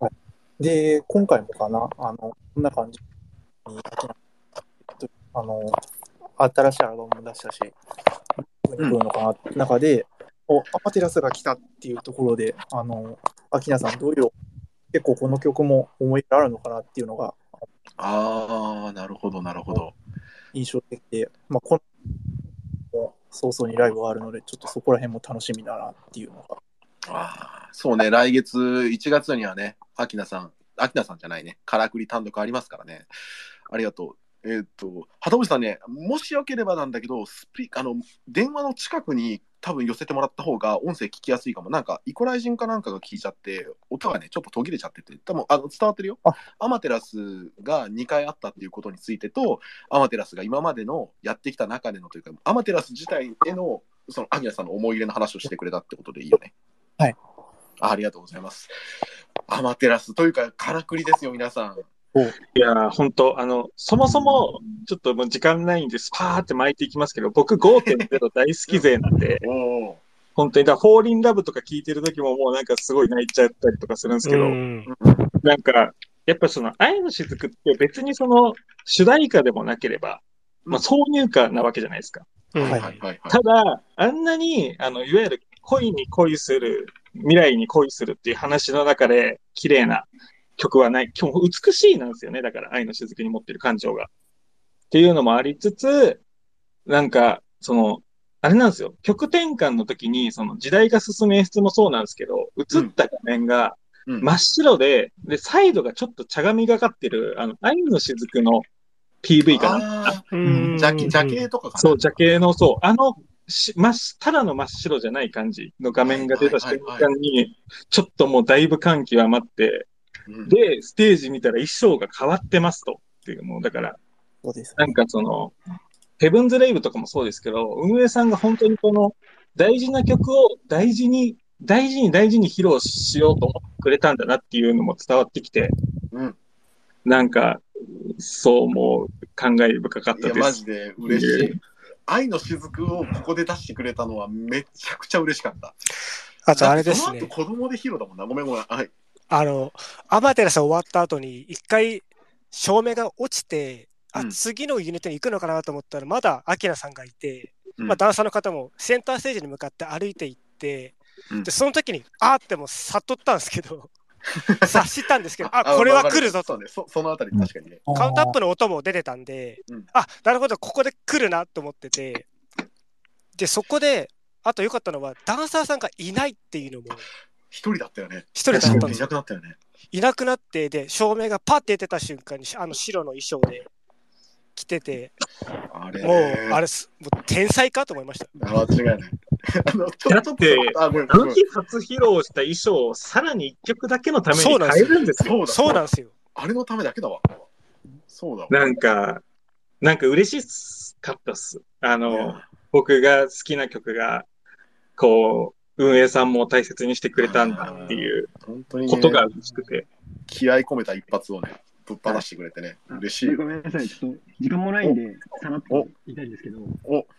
で、今回もかな、あの、こんな感じに、あの、新しいアルバムも出したし、来るのかなって中で、お、アマテラスが来たっていうところで、あの、アキナさんどういう、結構この曲も思い入れあるのかなっていうのがああ、なるほど、なるほど。印象的で、まあ、この、早々にライブがあるので、ちょっとそこら辺も楽しみだなっていうのが。ああ、そうね、来月1月にはね、アキナさん、アキナさんじゃないね、カラクリ単独ありますからね。ありがとう。えーっと、鳩口さんね、もしよければなんだけど、スピあの電話の近くに多分寄せてもらった方が音声聞きやすいかも。なんか、イコライジンかなんかが聞いちゃって、音がね、ちょっと途切れちゃってて、多分あの伝わってるよ。アマテラスが2回あったっていうことについてと、アマテラスが今までのやってきた中でのというか、アマテラス自体への、そのアキナさんの思い入れの話をしてくれたってことでいいよね。はい。あありがとうございます。アマテラスというか、からくりですよ、皆さん。いやー、本当あの、そもそも、ちょっともう時間ないんで、スパーって巻いていきますけど、僕5.0大好き勢なんで、<laughs> 本当に、だフォーリンラブとか聞いてる時ももうなんかすごい泣いちゃったりとかするんですけど、うんなんか、やっぱその、愛の雫って別にその、主題歌でもなければ、まあ、挿入歌なわけじゃないですか。うんはいはいはい。ただ、あんなに、あの、いわゆる恋に恋する、未来に恋するっていう話の中で、綺麗な曲はない。今日美しいなんですよね。だから、愛の雫に持ってる感情が。っていうのもありつつ、なんか、その、あれなんですよ。曲転換の時に、その時代が進む演出もそうなんですけど、映った画面が真っ白で、で、サイドがちょっと茶髪がかってる、あの、愛の雫の PV かな。ジャケジャケとかかなそう、ジャケの、そう、あの、し真っただの真っ白じゃない感じの画面が出た瞬間に、ちょっともうだいぶ感極まって、で、ステージ見たら衣装が変わってますと。っていう、もうだから、そうです。なんかその、ヘブンズ・レイブとかもそうですけど、運営さんが本当にこの大事な曲を大事に、大事に大事に披露しようと思ってくれたんだなっていうのも伝わってきて、うんなんか、そうもう感慨深かっいや、たです。マジで嬉しい。愛の雫をここで出してくれたのはめちゃくちゃ嬉しかった。あとあれですねその後子供でヒーローだもんな。ごめんごめん。はい。あの、アマテラス終わった後に、一回、照明が落ちて、あ、次のユニットに行くのかなと思ったら、まだアキラさんがいて、うんまあ、ダンサーの方もセンターステージに向かって歩いていって、で、その時に、あーってもう悟ったんですけど、<laughs> 察したんですけど、あ、これは来るぞと。そうね、そそのあたり確かにね。カウントアップの音も出てたんで、あ、なるほど、ここで来るなと思ってて、で、そこで、あと良かったのは、ダンサーさんがいないっていうのも、一人だったよね。一人だったんですいなくなったよね。いなくなって、で、照明がパッて出てた瞬間に、あの白の衣装で着てて、あれもう、あれす、もう天才かと思いました。間違いない。あの、ちょだって、あごめんあの日初披露した衣装をさらに一曲だけのために変えるんですよ。そうなんですよ。あれのためだけだわ。そうだわ。なんか、なんか嬉しかったっす。あの、僕が好きな曲が、こう、運営さんも大切にしてくれたんだっていうことが嬉しくて。気合い込めた一発をね、ぶっ放してくれてね、嬉しい。ごめんなさい、ちょっと時間もないんで、さらっと言いたいんですけど、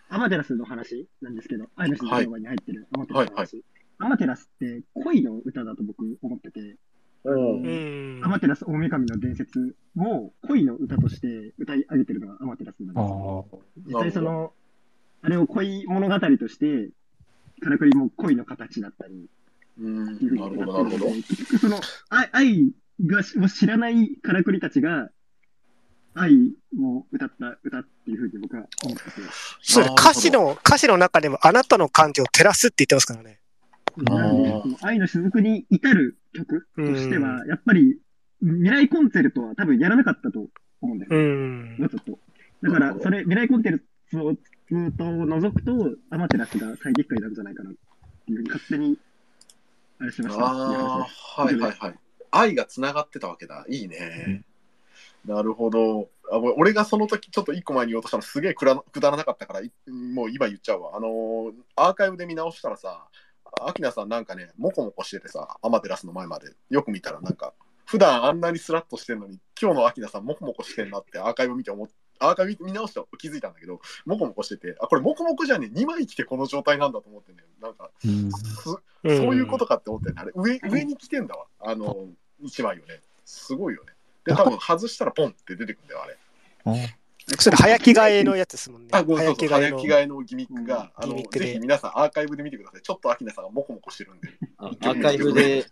アマテラスの話なんですけど、愛のシの言葉に入ってるアマテラスの話。アマテラスって恋の歌だと僕思ってて、アマテラス大神の伝説を恋の歌として歌い上げてるのがアマテラスなんです。よ。実際その、あれを恋物語として、からくりも恋の形だったり、うん、っていうふうになるほど、なるほど。結局その、愛愛が知らないからくりたちが、愛を歌った歌っていうふうに僕は思ってて。そうです歌詞の、歌詞の中でもあなたの感情を照らすって言ってますからね。なんで、その愛の雫に至る曲としては、やっぱり、未来コンセルトは多分やらなかったと思うんですよ。うん。わざと。だから、それ、未来コンテルツを、と除くと、アマテラスが最適解なんじゃないかなっていうふうに勝手に、あれしました。ああ、はいはいはい。愛がつながってたわけだ。いいね。なるほど。あ俺がその時ちょっと一個前に言おうとしたのすげえくだらなかったから、いもう今言っちゃうわ。あのーアーカイブで見直したらさ、アキナさんなんかね、モコモコしててさ、アマテラスの前まで。よく見たらなんか、普段あんなにスラッとしてんのに、今日のアキナさんモコモコしてんなってアーカイブ見て思っアーカイブ見直したら気づいたんだけど、モコモコしてて、あ、これモコモコじゃねえ、2枚着てこの状態なんだと思ってね、なんか、すそういうことかって思ってね、あれ上、上に来てんだわ、あの、1枚をね。すごいよね。で、多分外したらポンって出てくるんだよ、あれ。それ早着替えのやつですもんね。あ、早の着替えのギミックが、あのギミックでぜひ皆さんアーカイブで見てください。ちょっとアキナさんがモコモコしてるんで。あアーカイブで、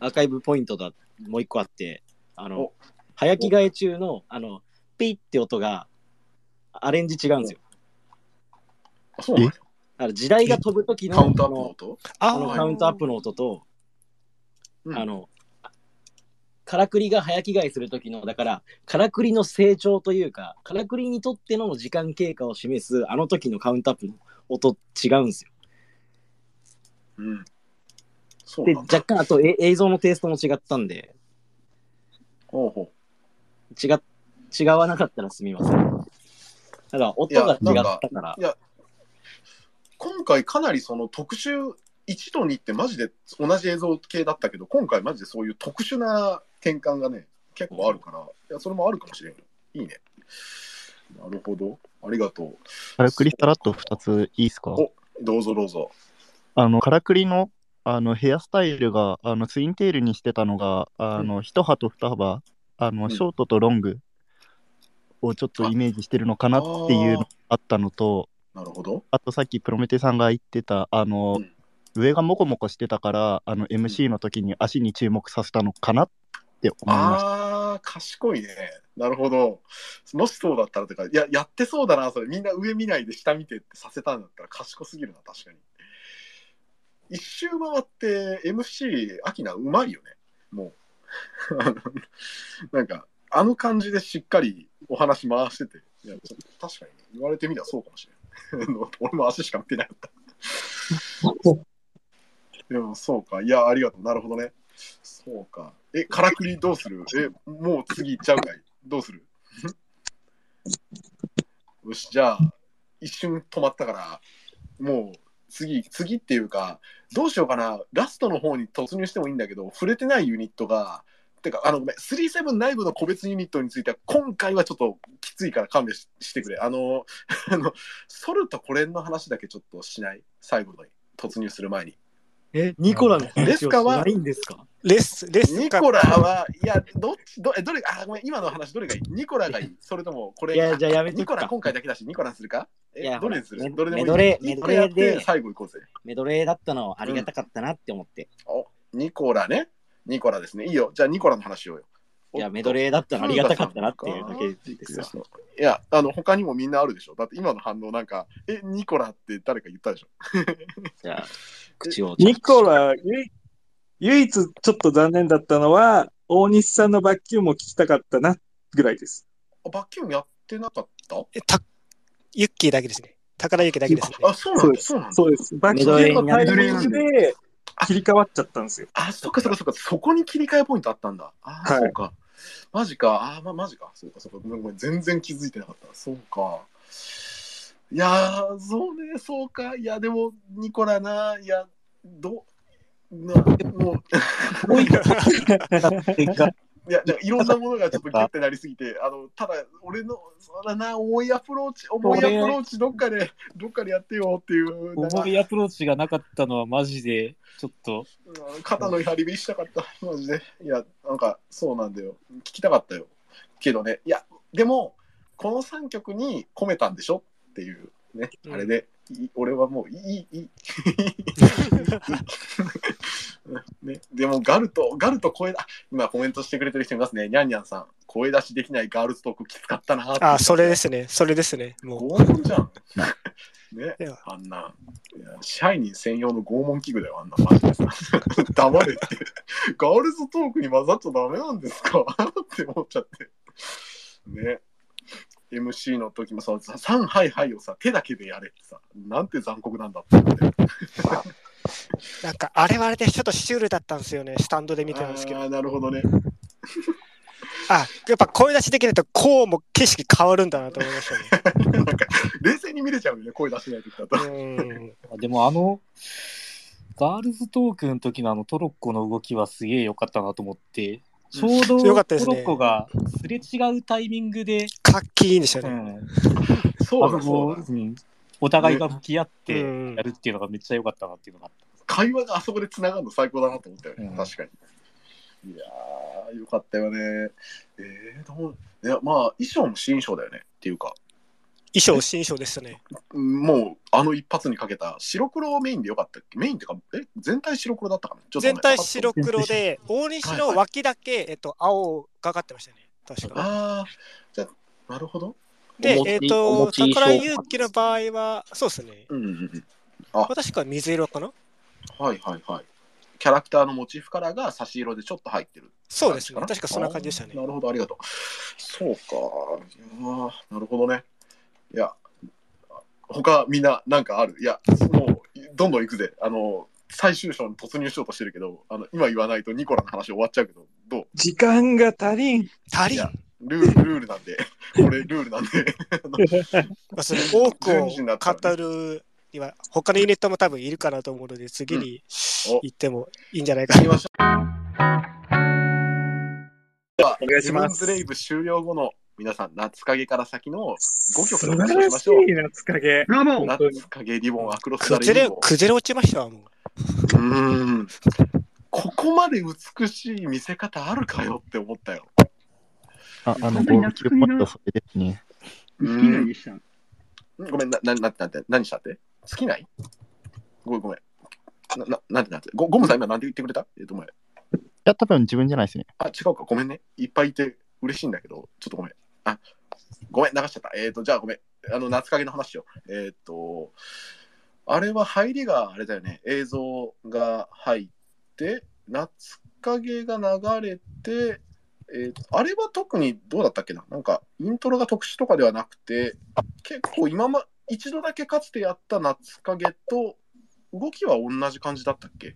アーカイブポイントがもう一個あって、あの、早着替え中の、あの、ピッって音が、アレンジ違うんですよ。あ、そうなんだ。あの時代が飛ぶ時の、カウントアップの音？あのカウントアップの音と、あの、からくりが早着替えする時の、だから、からくりの成長というか、からくりにとっての時間経過を示す、あの時のカウントアップの音違うんですよ。うん。そうで。若干、あとえ映像のテイストも違ったんで、ほうほ違っ、違わなかったらすみません。ただ、音が違ったからい、や、今回かなりその特殊、1と2ってマジで同じ映像系だったけど、今回マジでそういう特殊な転換がね、結構あるから、いや、それもあるかもしれんよ。いいね。なるほど。ありがとう。カラクリさらっと2ついいですか？おどうぞどうぞ。あの、カラクリのあのヘアスタイルがあのツインテールにしてたのが、あの、一葉と二葉、あの、ショートとロングをちょっとイメージしてるのかなっていうのがあったのと、なるほど。あとさっきプロメテさんが言ってた、あの、上がモコモコしてたから、あの、MC の時に足に注目させたのかなって思いました。ああ、賢いね。なるほど。もしそうだったらとか、いや、やってそうだな、それ。みんな上見ないで下見てってさせたんだったら賢すぎるな、確かに。一周回って MC、アキナうまいよね。もう。<laughs> なんか、あの感じでしっかりお話回してて。いや確かに、言われてみればそうかもしれない。<laughs> 俺も足しか見てなかった。<laughs> でもそうか。いや、ありがとう。なるほどね。そうか。え、からくりどうする？え、もう次行っちゃうかいどうする？よし、じゃあ、一瞬止まったから、もう次、次っていうか、どうしようかな。ラストの方に突入してもいいんだけど、触れてないユニットが、てか、あの、ごめん、37内部の個別ユニットについては、今回はちょっときついから勘弁ししてくれ。あの、<laughs> あの、ソルとコレンの話だけちょっとしない？最後に突入する前に。え、ニコラの話をレスカはしないんですか？レス、レスニコラは、いや、どっち、どえどれ、あ、ごめん、今の話どれがいい？ニコラがいい <laughs> それとも、これ、いやじゃあやめとくかニコラ今回だけだし、ニコラにするか？えいやどれにする？どれでもいい。メドレーメドレーで最後行こうぜ。メドレーだったのはありがたかったなって思って。お、ニコラね。ニコラですね。いいよ。じゃあニコラの話しよ。いや、メドレーだったのありがたかったなっていうだけですわ。いや、あの、他にもみんなあるでしょ。だって今の反応なんか、え、ニコラって誰か言ったでしょ。<laughs> じゃあ、口を。ニコラ、ゆ唯一ちょっと残念だったのは、大西さんのバッキュームを聞きたかったな、ぐらいです。あバッキュームやってなかった？え、た、ユッキーだけですね。高田ユッキーだけですね。あ、そうなんだ。そうなんだ。そうです。バッキュームのタイミングで切り替わっちゃったんですよ。あ、そっかそっかそっか。そこに切り替えポイントあったんだ。あ、はいそうか。マジか。あ、ま、マジか。そうかそうか。ごめん。全然気づいてなかった。そうか。いやー、そうね、そうか。いや、でも、ニコラな、いや、ど、な、もう、いや、なんかいろんなものがちょっとギュッてなりすぎて、あの、ただ、俺の、そうだな、重いアプローチ、重いアプローチ、どっかで、どっかでやってよっていう、重いアプローチがなかったのはマジで、ちょっと。うん肩の張り火したかった、マジで。いや、なんか、そうなんだよ。聞きたかったよ。けどね、いや、でも、この3曲に込めたんでしょっていうね、あれで、い俺はもういい、いい、い <laughs> いね、でもガルト、ガルト声だ、あ今コメントしてくれてる人いますね。ニャンニャンさん、声出しできないガールズトークきつかったなってあ、それですね。それですね。もう。拷問じゃん。<laughs> ね、あんな、いや支配人専用の拷問器具だよ、あんなマジでさ。<laughs> 黙れって。ガールズトークに混ざっちゃダメなんですか？<laughs> って思っちゃって。ね。MC の時もさ、3はいはいをさ、手だけでやれってさ、なんて残酷なんだって思って。なんか、あれはあれでちょっとシュールだったんですよね。スタンドで見てたんですけど。ああ、なるほどね。<laughs> あ、やっぱ声出しできないと、こうも景色変わるんだなと思いましたね。<laughs> 冷静に見れちゃうよね、声出しない時だと。でもあの、ガールズトークの時のあのトロッコの動きはすげえ良かったなと思って、ちょうどトロッコがすれ違うタイミングで、かっきいいんでしたね。そうだあのそうだうんお互いが向き合ってうんやるっていうのがめっちゃ良かったなっていうのがあった。会話があそこで繋がるの最高だなと思ったよね、確かに。いやー、よかったよね。えー、どういや、まあ、衣装も新衣装だよね。っていうか、衣装、新衣装でしたね。もう、あの一発にかけた白黒メインでよかったっけ？メインっていうか、え、全体白黒だったかな？ね全体白黒で、大西の脇だけ、えっと、青がかってましたね。確か。ああ、じゃあ、なるほど。でえっと、お餅桜井祐希の場合は、そうですね。うんうんうん。確か水色かな？はいはいはい。キャラクターのモチーフカラーが差し色でちょっと入ってる。そうですね。確かそんな感じでしたね。なるほど、ありがとう。そうか。なるほどね。いや、他みんななんかある？いや、もう、どんどん行くぜ。あの、最終章に突入しようとしてるけど、あの今言わないとニコラの話終わっちゃうけど、どう？時間が足りん。足りんルール、ルールなんで。これ、ルールなんで。<laughs> まあ、その多くを12時になったらね語るには、他のユニットも多分いるかなと思うので、次にお行ってもいいんじゃないかな。お願いします。ズレイブ終了後の皆さん、夏影から先の5曲素の話しましょう。い夏影。ブラボー夏影リボン、アクロスダレ崩れリボン、。崩れ落ちましたわ、もう。うーん。ここまで美しい見せ方あるかよって思ったよ。あ、あの、本当に号泣ポットそれですね。好きなでした。ごめん、な、な、な、な、何したって？好きない？ごめん、ごめん。な、な、なんてなんて？ゴゴムさん今なんて言ってくれた？えっと、ごめん。いや、多分自分じゃないですね。あ、違うか。ごめんね。いっぱいいて嬉しいんだけど、ちょっとごめん。あ、ごめん、流しちゃった。えっ、と、じゃあごめん。あの、夏影の話を。えっ、と、あれは入りがあれだよね。映像が入って、夏影が流れて、えーとあれは特にどうだったっけな？なんか、イントロが特殊とかではなくて、結構今ま、一度だけかつてやった夏影と、動きは同じ感じだったっけ？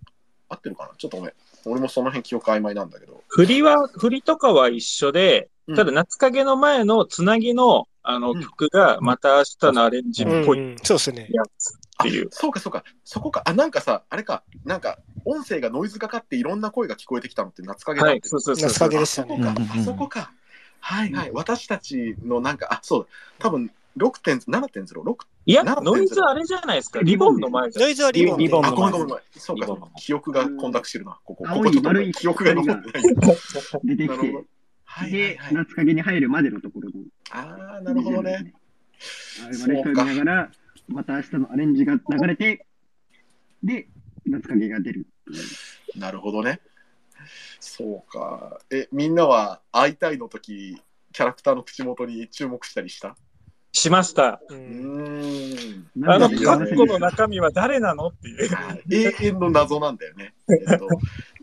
合ってるかな？ちょっとごめん。俺もその辺記憶曖昧なんだけど。振りは、振りとかは一緒で、ただ夏影の前のつなぎのあの曲がまた明日のアレンジっぽいそうですね。やつっていう。そうかそうか、そこか。あ、なんかさ、あれか、なんか、音声がノイズかかっていろんな声が聞こえてきたのって夏影だって。はいそうそうそう夏影でしたねあそこか、あそこか。はいはい。私たちのなんか、あ、そうだ。多分、6.0、7.0、6いや、7.0ノイズあれじゃないですか。リボンの前じゃノイズはリボンでリボンあ、の前ごめんごめんごめん。そうか、記憶が混濁してるな。ここ、こ青こちょっと記憶が残ってない。<laughs> 出てきて、で、夏影に入るまでのところの。ああ、なるほどね。あれまで見ながら、また明日のアレンジが流れて、で、夏影が出る。なるほどね。そうか。え、みんなは会いたいの時、キャラクターの口元に注目したりした？しました。うーん。あの、カッコの中身は誰なの？っていう。永遠の謎なんだよね。えっと、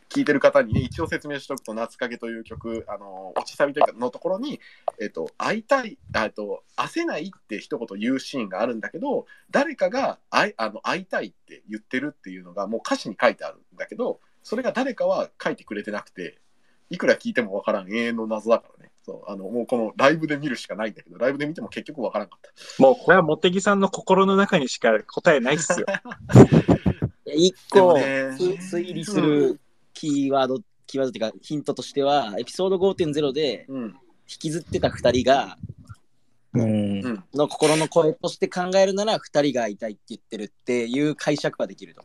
聞いてる方にね、一応説明しておくと、夏影という曲、あの、落ちサビというかのところに、えっと、会いたい、あえっと、会せないって一言言うシーンがあるんだけど、誰かが会いあの会いたいって言ってるっていうのがもう歌詞に書いてあるんだけど、それが誰かは書いてくれてなくて、いくら聞いてもわからん永遠の謎だからね。そう、あの、もうこのライブで見るしかないんだけど、ライブで見ても結局わからんかった。もうこれは茂木さんの心の中にしか答えないっすよ。<laughs> 一個、ねす推理するキーワード、キーワードっていうかヒントとしては、エピソード5.0で引きずってた二人が、うん。の心の声として考えるなら、二人が会いたいって言ってるっていう解釈はできると。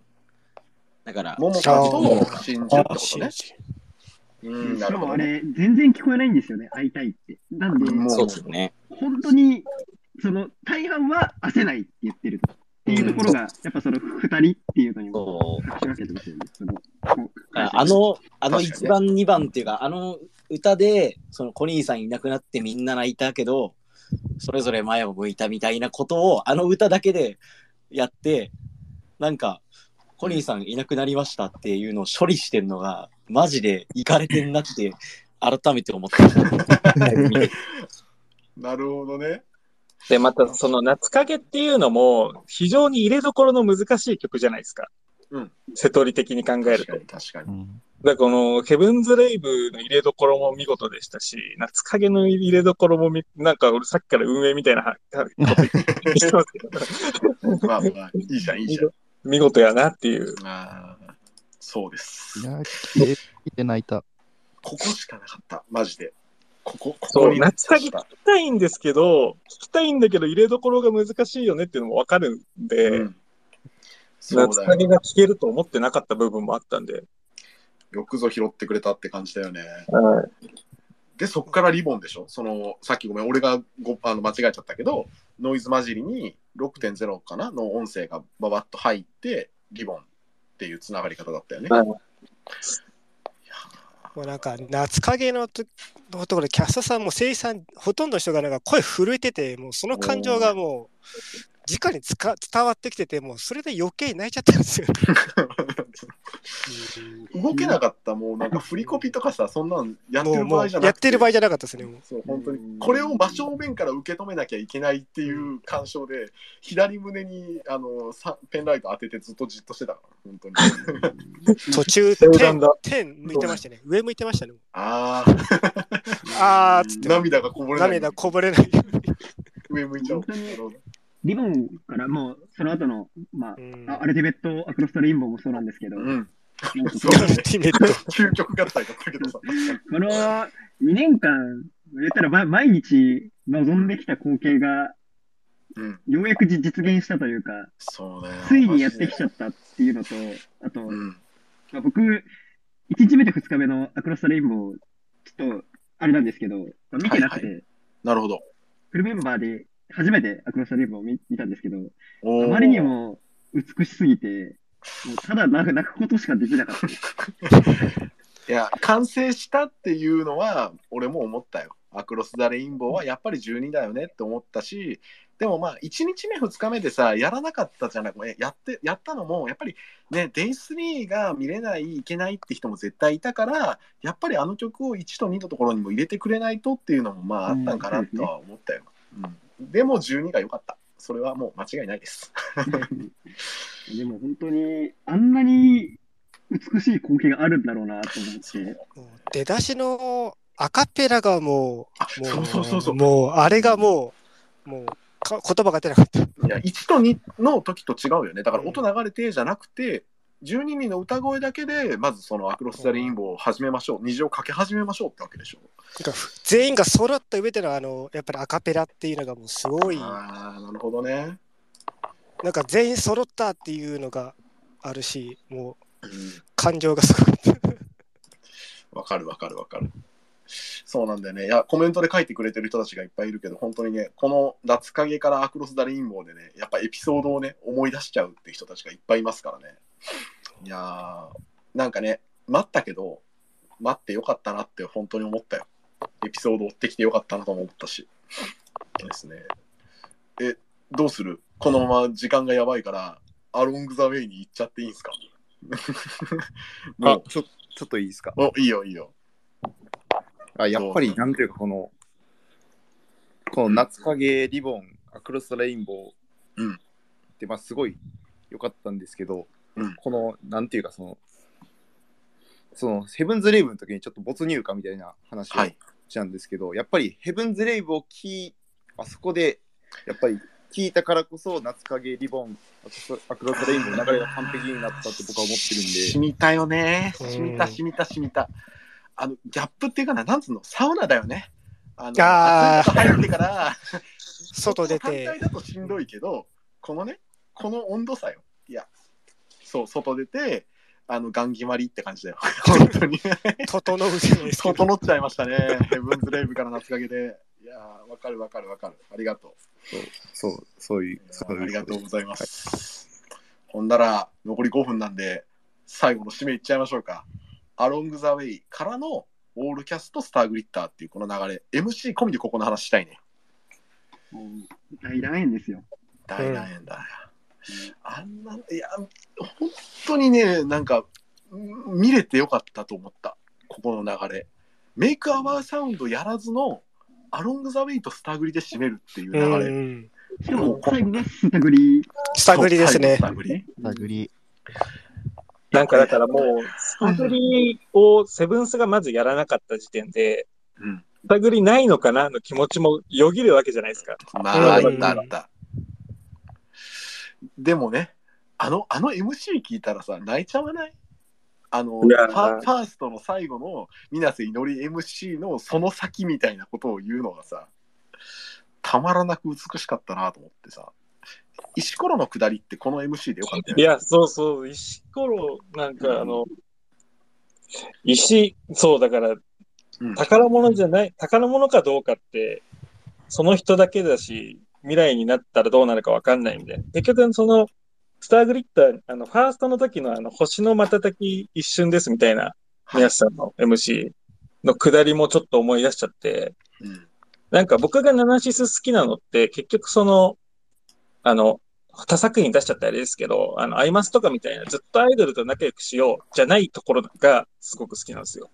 だから、桃香と真珠ってことね。うん、し。かもあれ、全然聞こえないんですよね、会いたいって。なんで、そうですね。本当に、その、大半は会せないって言ってるっていうところが、やっぱその二人っていうのにも、隠し分けてますよね。その、こうあの、あの1番、2番っていうか、あの歌で、そのコニーさんいなくなってみんな泣いたけど、それぞれ前を向いたみたいなことを、あの歌だけでやって、なんか、コニーさんいなくなりましたっていうのを処理してんのが、マジでいかれてんなって、改めて思った。<laughs> <laughs> なるほどね。で、またその夏影っていうのも、非常に入れどころの難しい曲じゃないですか。うん。瀬戸り的に考えると。確かに。だこのヘブンズ・レイブの入れどころも見事でしたし、夏影の入れどころもみ、なんか俺さっきから運営みたいなはこと言ってますけど。<laughs> まあまあ、いいじゃん、いいじゃん。見事やなっていう。ああ、そうです。いや、聞いて泣いた。ここしかなかった、マジで。ここ、こそう、こに夏影聞きたいんですけど、聞きたいんだけど入れどころが難しいよねっていうのもわかるんで、そうだよ夏影が聞けると思ってなかった部分もあったんで。よくぞ拾ってくれたって感じだよね。はで、そっからリボンでしょ？その、さっきごめん、俺がごあの間違えちゃったけど、ノイズ混じりに6.0かな？の音声がババッと入って、リボンっていうつながり方だったよね。もうなんか夏影のとところでキャストさんも声優さんほとんどの人がなんか声震えててもうその感情がもう直につか伝わってきててもうそれで余計泣いちゃったんですよ。<laughs> 動けなかった、もうなんか振りコピとかさ、そんなんやってる場合じゃなくて。やってる場合じゃなかったですね。もうそう、本当に。これを真正面から受け止めなきゃいけないっていう感傷で、左胸にあのさペンライト当ててずっとじっとしてたから、本当に。途中そう点なんだ点向いてましたね。上向いてましたね。ああーっつって涙がこぼれない。涙こぼれない。上向いちゃう。リボンからもう、その後の、まあ、あアルティメットアクロストレインボーもそうなんですけど、なんかそう。ね <laughs> 究極合体だったけどさ。この2年間、言ったらま毎日望んできた光景が、ようやくじ実現したというか、そうね。ついにやってきちゃったっていうのと、あと、まあ、僕、1日目と2日目のアクロストレインボー、ちょっと、あれなんですけど、まあ見てなくて、はい。なるほど。フルメンバーで初めてアクロストレインボーを見見たんですけど、あまりにも美しすぎて、もうただ泣く泣くことしかできなかったです。<laughs> いや、完成したっていうのは、俺も思ったよ。アクロス・ザ・レインボーはやっぱり12だよねって思ったし、でもまあ、1日目、2日目でさ、やらなかったじゃなくて、やって、やったのも、やっぱりね、デイ3が見れない、いけないって人も絶対いたから、やっぱりあの曲を1と2のところにも入れてくれないとっていうのも、まあ、あったんかなとは思ったよ。うんでも12が良かった。それはもう間違いないです。<laughs> でも本当に、あんなに美しい光景があるんだろうなと思って。出だしのアカペラがもう、もそうそうそうそうもうあれがもう、もうか言葉が出なかった。いや、1と2の時と違うよね。だから音流れてじゃなくて、12人の歌声だけで、まずそのアクロス・ザ・レインボーを始めましょう。虹をかけ始めましょうってわけでしょ。全員が揃った上でのあの、やっぱりアカペラっていうのがもうすごい、ああ、なるほどね。なんか全員揃ったっていうのがあるし、もう感情がすごい。わかるわかるわかる。そうなんだよね。いや、コメントで書いてくれてる人たちがいっぱいいるけど、本当にね、この夏影からアクロス・ザ・レインボーでね、やっぱエピソードをね、思い出しちゃうって人たちがいっぱいいますからね。いやー、なんかね、待ったけど、待ってよかったなって本当に思ったよ。エピソード追ってきてよかったなとも思ったし。ですね。え、どうする？このまま時間がやばいから、アロング・ザ・ウェイに行っちゃっていいんすか？あ、ちょ、ちょっといいですか？お、いいよ、いいよ。あ、やっぱり、なんていうか、この、この夏影リボン、アクロスレインボーうんって、まあ、すごい良かったんですけど、うんこの、なんていうか、その、その、ヘブンズ・レイブの時にちょっと没入感みたいな話をしたんですけど、やっぱりヘブンズ・レイブを聞い、あそこで、やっぱり聞いたからこそ、夏影リボン、アクロスアクロスレインボーの流れが完璧になったって僕は思ってるんで、染みたよね。染みた、染みた、染みた。あの、ギャップっていうかな、なんつうの、サウナだよね。あの、あー暑いとこ入ってから、外出て <laughs> 単体だとしんどいけど、このね、この温度差よ。いや、そう、外出て、あの、ガン決まりって感じだよ。<laughs> 本当に。整うじゃないですか。整っちゃいましたね。ヘブンズ・レイブから夏影で。いやー、わかるわかるわかる。ありがとう。そう、そういう、そういうありがとうございます。ほんだら、残り5分なんで、最後の締めいっちゃいましょうか。アロング・ザ・ウェイからのオールキャスト、スター・グリッターっていうこの流れ、MC 込みでここの話したいね。大団円ですよ。大団円だよ。あんな、いや、本当にね、なんか、ん見れてよかったと思った、ここの流れ。メイク・アワー・サウンドやらずの、アロング・ザ・ウェイとスターグリで締めるっていう流れ。うんしかも、最後がスタグリ。スタグリですねスタグリタグリ。なんかだからもう、スタグリをセブンスがまずやらなかった時点で、うんスタグリないのかなの気持ちもよぎるわけじゃないですか。まあ、あうんったあった。でもね、あの、あの MC 聞いたらさ、泣いちゃわない？あの、ファファーストの最後の、水瀬いのり MC のその先みたいなことを言うのがさ、たまらなく美しかったなと思ってさ、石ころの下りってこの MC でよかったよね。いや、そうそう、石ころ、なんかあの、石、そう、だから、宝物じゃない、宝物かどうかって、その人だけだし、未来になったらどうなるかわかんないんで、結局、その、スターグリッター、あの、ファーストの時のあの、星の瞬き一瞬ですみたいな、宮下さんの MC の下りもちょっと思い出しちゃって、なんか僕がナナシス好きなのって、結局その、あの、他作品出しちゃったらあれですけど、あの、アイマスとかみたいな、ずっとアイドルと仲良くしよう、じゃないところがすごく好きなんですよ。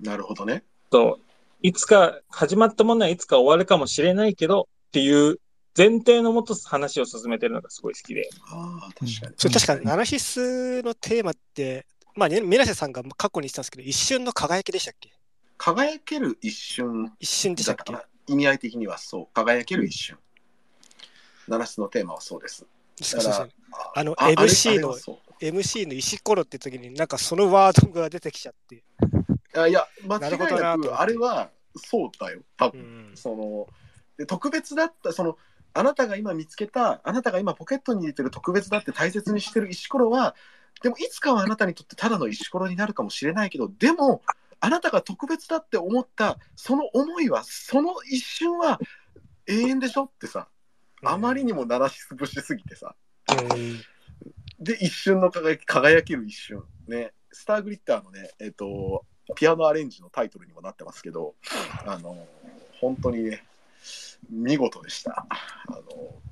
なるほどね。と、いつか、始まったものはいつか終わるかもしれないけど、っていう前提のもと話を進めてるのがすごい好きで。ああ、確かに。それ確かに、ナナシスのテーマって、まあ、ねミラセさんが過去に言ってたんですけど、一瞬の輝きでしたっけ？輝ける一瞬。一瞬でしたっけ？意味合い的にはそう。輝ける一瞬。七つのテーマはそうです。そうそうそうあの、MC の MC の石ころって時に、なんかそのワードが出てきちゃって。あいや、間違いなるほどななく、あれはそうだよ、多分、そので特別だった、その、あなたが今見つけた、あなたが今ポケットに入れてる特別だって大切にしてる石ころは、でもいつかはあなたにとってただの石ころになるかもしれないけど、でも、あなたが特別だって思った、その思いは、その一瞬は永遠でしょってさ、あまりにも鳴らしつぶしすぎてさ、で、一瞬の輝き、輝ける一瞬。ね、スターグリッターのね、えっ、と、ピアノアレンジのタイトルにもなってますけど、あの、本当にね、見事でした。あの、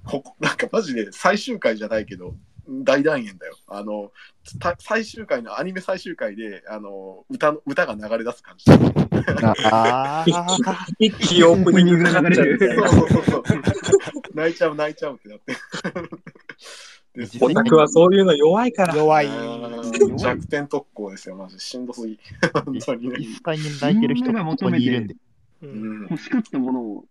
ここ、なんかマジで最終回じゃないけど、大団円だよ。あの、た最終回のアニメ最終回で、あの、歌の、歌が流れ出す感じ。あ一気オープニングが流れる。そうそうそうそう。泣いちゃう泣いちゃうってなって。オタクはそういうの弱いから。弱い。弱点特攻ですよ、マジでしんどすぎ。本当にね。実際に泣いてる人がここにいるんで。欲しかったものを、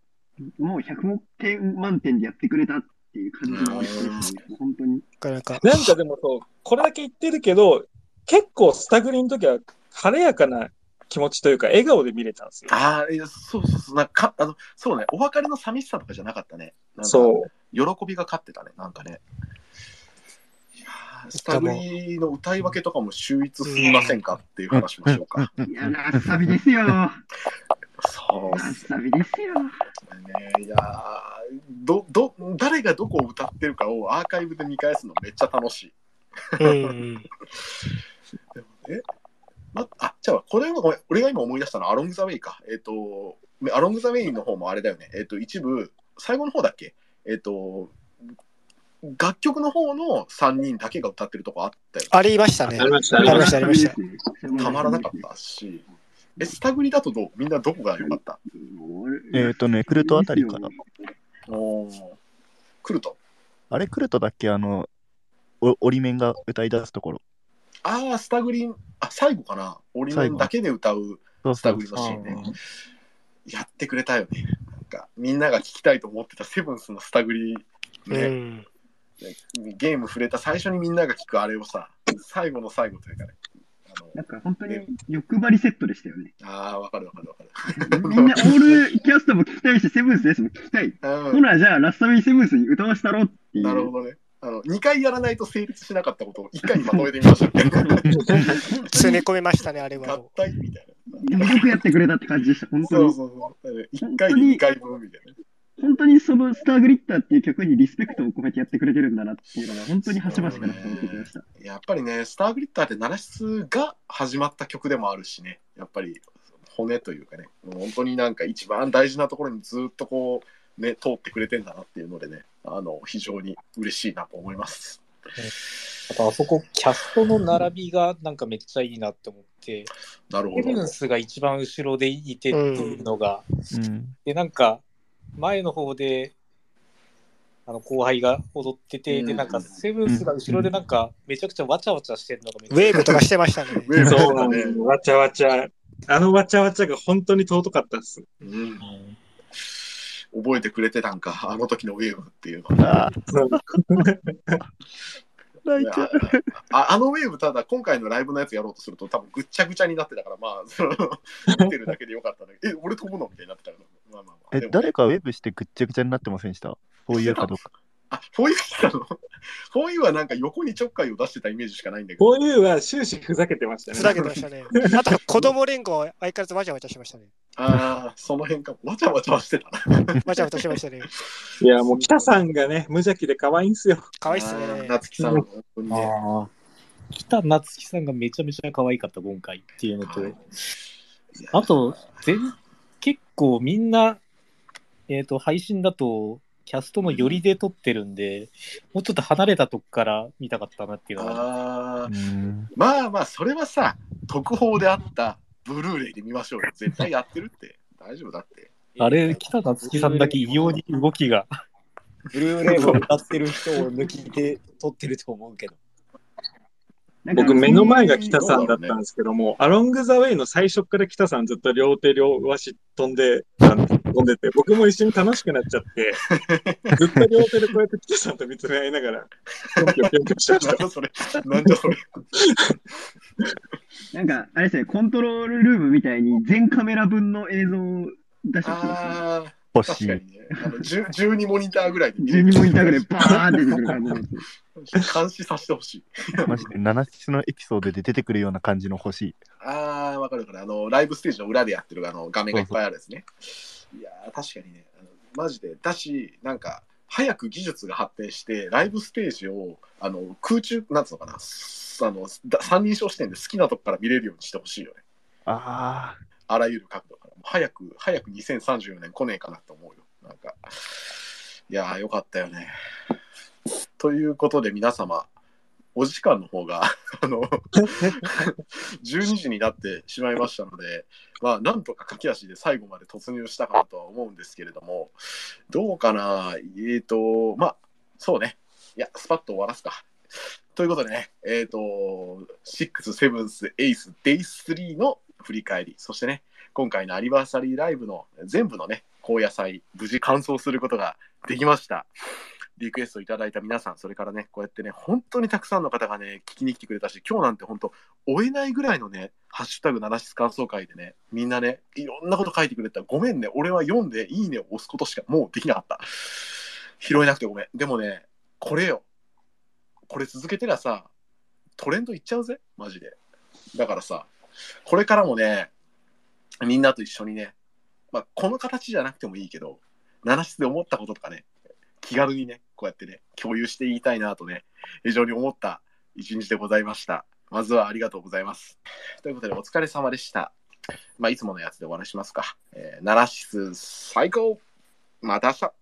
もう100点満点でやってくれたっていう感じの、本当に。なんか、なんかでもそう、これだけ言ってるけど、結構スタグリの時は晴れやかな気持ちというか、笑顔で見れたんですよ。ああ、いやそうそうそう、なんか、あの、そうね、お別れの寂しさとかじゃなかったね。そう。喜びが勝ってたね、なんかね。スタグリの歌い分けとかも秀逸すぎませんかっていう話しましょうか。いや、ラッサビですよ。ラそうっッサビですよ。ね。いやーど、ど、誰がどこを歌ってるかをアーカイブで見返すのめっちゃ楽しい。うん。<laughs> でもね、ま、あ、じゃあ、これはごめん、俺が今思い出したのはアロング・ザ・ウェイか。えっ、と、アロング・ザ・ウェイの方もあれだよね。えっ、と、一部、最後の方だっけ？えっ、と、楽曲の方の3人だけが歌ってるとこあったよ、ありましたね。ありましたありました、ありました。たまらなかったし、え、スタグリだとどう？みんなどこが良かった？えっ、とね、クルトあたりかな。おークルト？あれ、クルトだっけ？あの、お折り面が歌い出すところ。ああ、スタグリン、あ、最後かな？オリメンだけで歌うスタグリのシーンね。やってくれたよね。なんか、みんなが聞きたいと思ってたセブンスのスタグリ、ね、うん。ゲーム触れた最初にみんなが聞くあれをさ、最後の最後というかね。なんか本当に欲張りセットでしたよね。ああ、わかるわかるわかる。みんなオールキャストも聞きたいし、セブンスですも聞きたい。うんほら、じゃあラスタミセブンスに歌わしたろっていう。なるほどね。あの、2回やらないと成立しなかったことを1回にまとめてみました。<laughs> 詰め込みましたね、あれは。合体みたいな。よくやってくれたって感じでした、本当に。そうそうそう。1回に2回分みたいな。本当にそのスターグリッターっていう曲にリスペクトを込めてやってくれてるんだなっていうのが、本当に端々から伝わってきました。やっぱりね、スターグリッターってナラシスが始まった曲でもあるしね、やっぱり骨というかね、もう本当になんか一番大事なところにずっとこう、ね、通ってくれてんだなっていうのでね、あの、非常に嬉しいなと思います。あとあそこ、キャストの並びがなんかめっちゃいいなって思って、なるほど。ヘブンスが一番後ろでいてっていうのが、うん。で、なんか、前の方で、あの後輩が踊ってて、で、なんか、セブンスが後ろでなんか、めちゃくちゃわちゃわちゃしてるのがめっちゃウェーブとかしてましたね。そうなんですよ。わちゃわちゃ。あのわちゃわちゃが本当に尊かったです。うん覚えてくれてたんか、あの時のウェーブっていうのは。<laughs> 泣いちゃう。ああのウェーブ、ただ今回のライブのやつやろうとすると、多分ぐっちゃぐちゃになってたから、まあ、その <laughs> 見てるだけでよかったんだけど、え、俺飛ぶの？みたいになってたから、まあまあまあ。え、誰かウェブしてぐっちゃぐちゃになってませんでした？こういうかどうか。あ、フォーユー来たの？<laughs> フォーユーはなんか横にちょっかいを出してたイメージしかないんだけど。こういうは終始ふざけてましたね。ふざけてましたね。あと、子供連合、相変わらずわちゃわちゃしてましたね。ああ、その辺か。わちゃわちゃはしてたな。わちゃわちゃしてましたね。いや、もう北さんがね、無邪気で可愛いんすよ。可愛いっすね。夏木さん、本当にね。ああ。北夏樹さんがめちゃめちゃ可愛かった、今回っていうのと、あと、全結構みんな、えっ、と、配信だと、キャストの寄りで撮ってるんで、もうちょっと離れたとこから見たかったなっていうのは。あーまあまあ、それはさ、特報であったブルーレイで見ましょうよ。絶対やってるって。大丈夫だって。<laughs> あれ、北夏樹さんだけ異様に動きが。ブルーレイを歌ってる人を抜きで撮ってると思うけど。僕、目の前が北さんだったんですけども、アロング・ザ・ウェイの最初から北さんずっと両手両足飛んで、あの飛んでて、僕も一緒に楽しくなっちゃって、<laughs> ずっと両手でこうやって北さんと見つめ合いながら、してました。なんだそれ。なんだそれ。なんか、あれですね、コントロールルームみたいに全カメラ分の映像を出してほしいですね。ああ、欲しい。確かにね。あの10 12モニターぐらいで見れ12るモニターぐらいバーンって出てくる感じ。監視させてほしい。マジで7室のエピソードで出てくるような感じの欲しい。ああ、わかるから、あの、ライブステージの裏でやってるあの画面がいっぱいあるですね。いやー、確かにね、あのマジで、だし、なんか、早く技術が発展して、ライブステージを、あの、空中、なんつうのかな、すあの、だ三人称視点で好きなとこから見れるようにしてほしいよね。ああらゆる角度から。早く、早く2034年来ねえかなと思うよ。なんか、いやー、よかったよね。ということで、皆様、お時間の方が、<laughs> あの、<laughs> 12時になってしまいましたので、まあ、なんとか駆け足で最後まで突入したかなとは思うんですけれども、どうかな、えーと、まあ、そうね。いや、スパッと終わらすか。ということでね、えっ、と、6、7、8、デイ3の振り返り、そしてね、今回のアニバーサリーライブの全部のね、高野菜、無事完走することができました。リクエストいただいた皆さん、それからね、こうやってね、本当にたくさんの方がね、聞きに来てくれたし、今日なんて本当、追えないぐらいのね、ハッシュタグ七室感想会でね、みんなね、いろんなこと書いてくれた。ごめんね、俺は読んでいいねを押すことしかもうできなかった。拾えなくてごめん。でもね、これよ。これ続けてりゃさ、トレンドいっちゃうぜ、マジで。だからさ、これからもね、みんなと一緒にね、まあ、この形じゃなくてもいいけど、七室で思ったこととかね、気軽にね、こうやってね、共有していきたいなとね、非常に思った一日でございました。まずはありがとうございます。ということで、お疲れ様でした。まあ、いつものやつでお話しますか。えー、七室最高また明日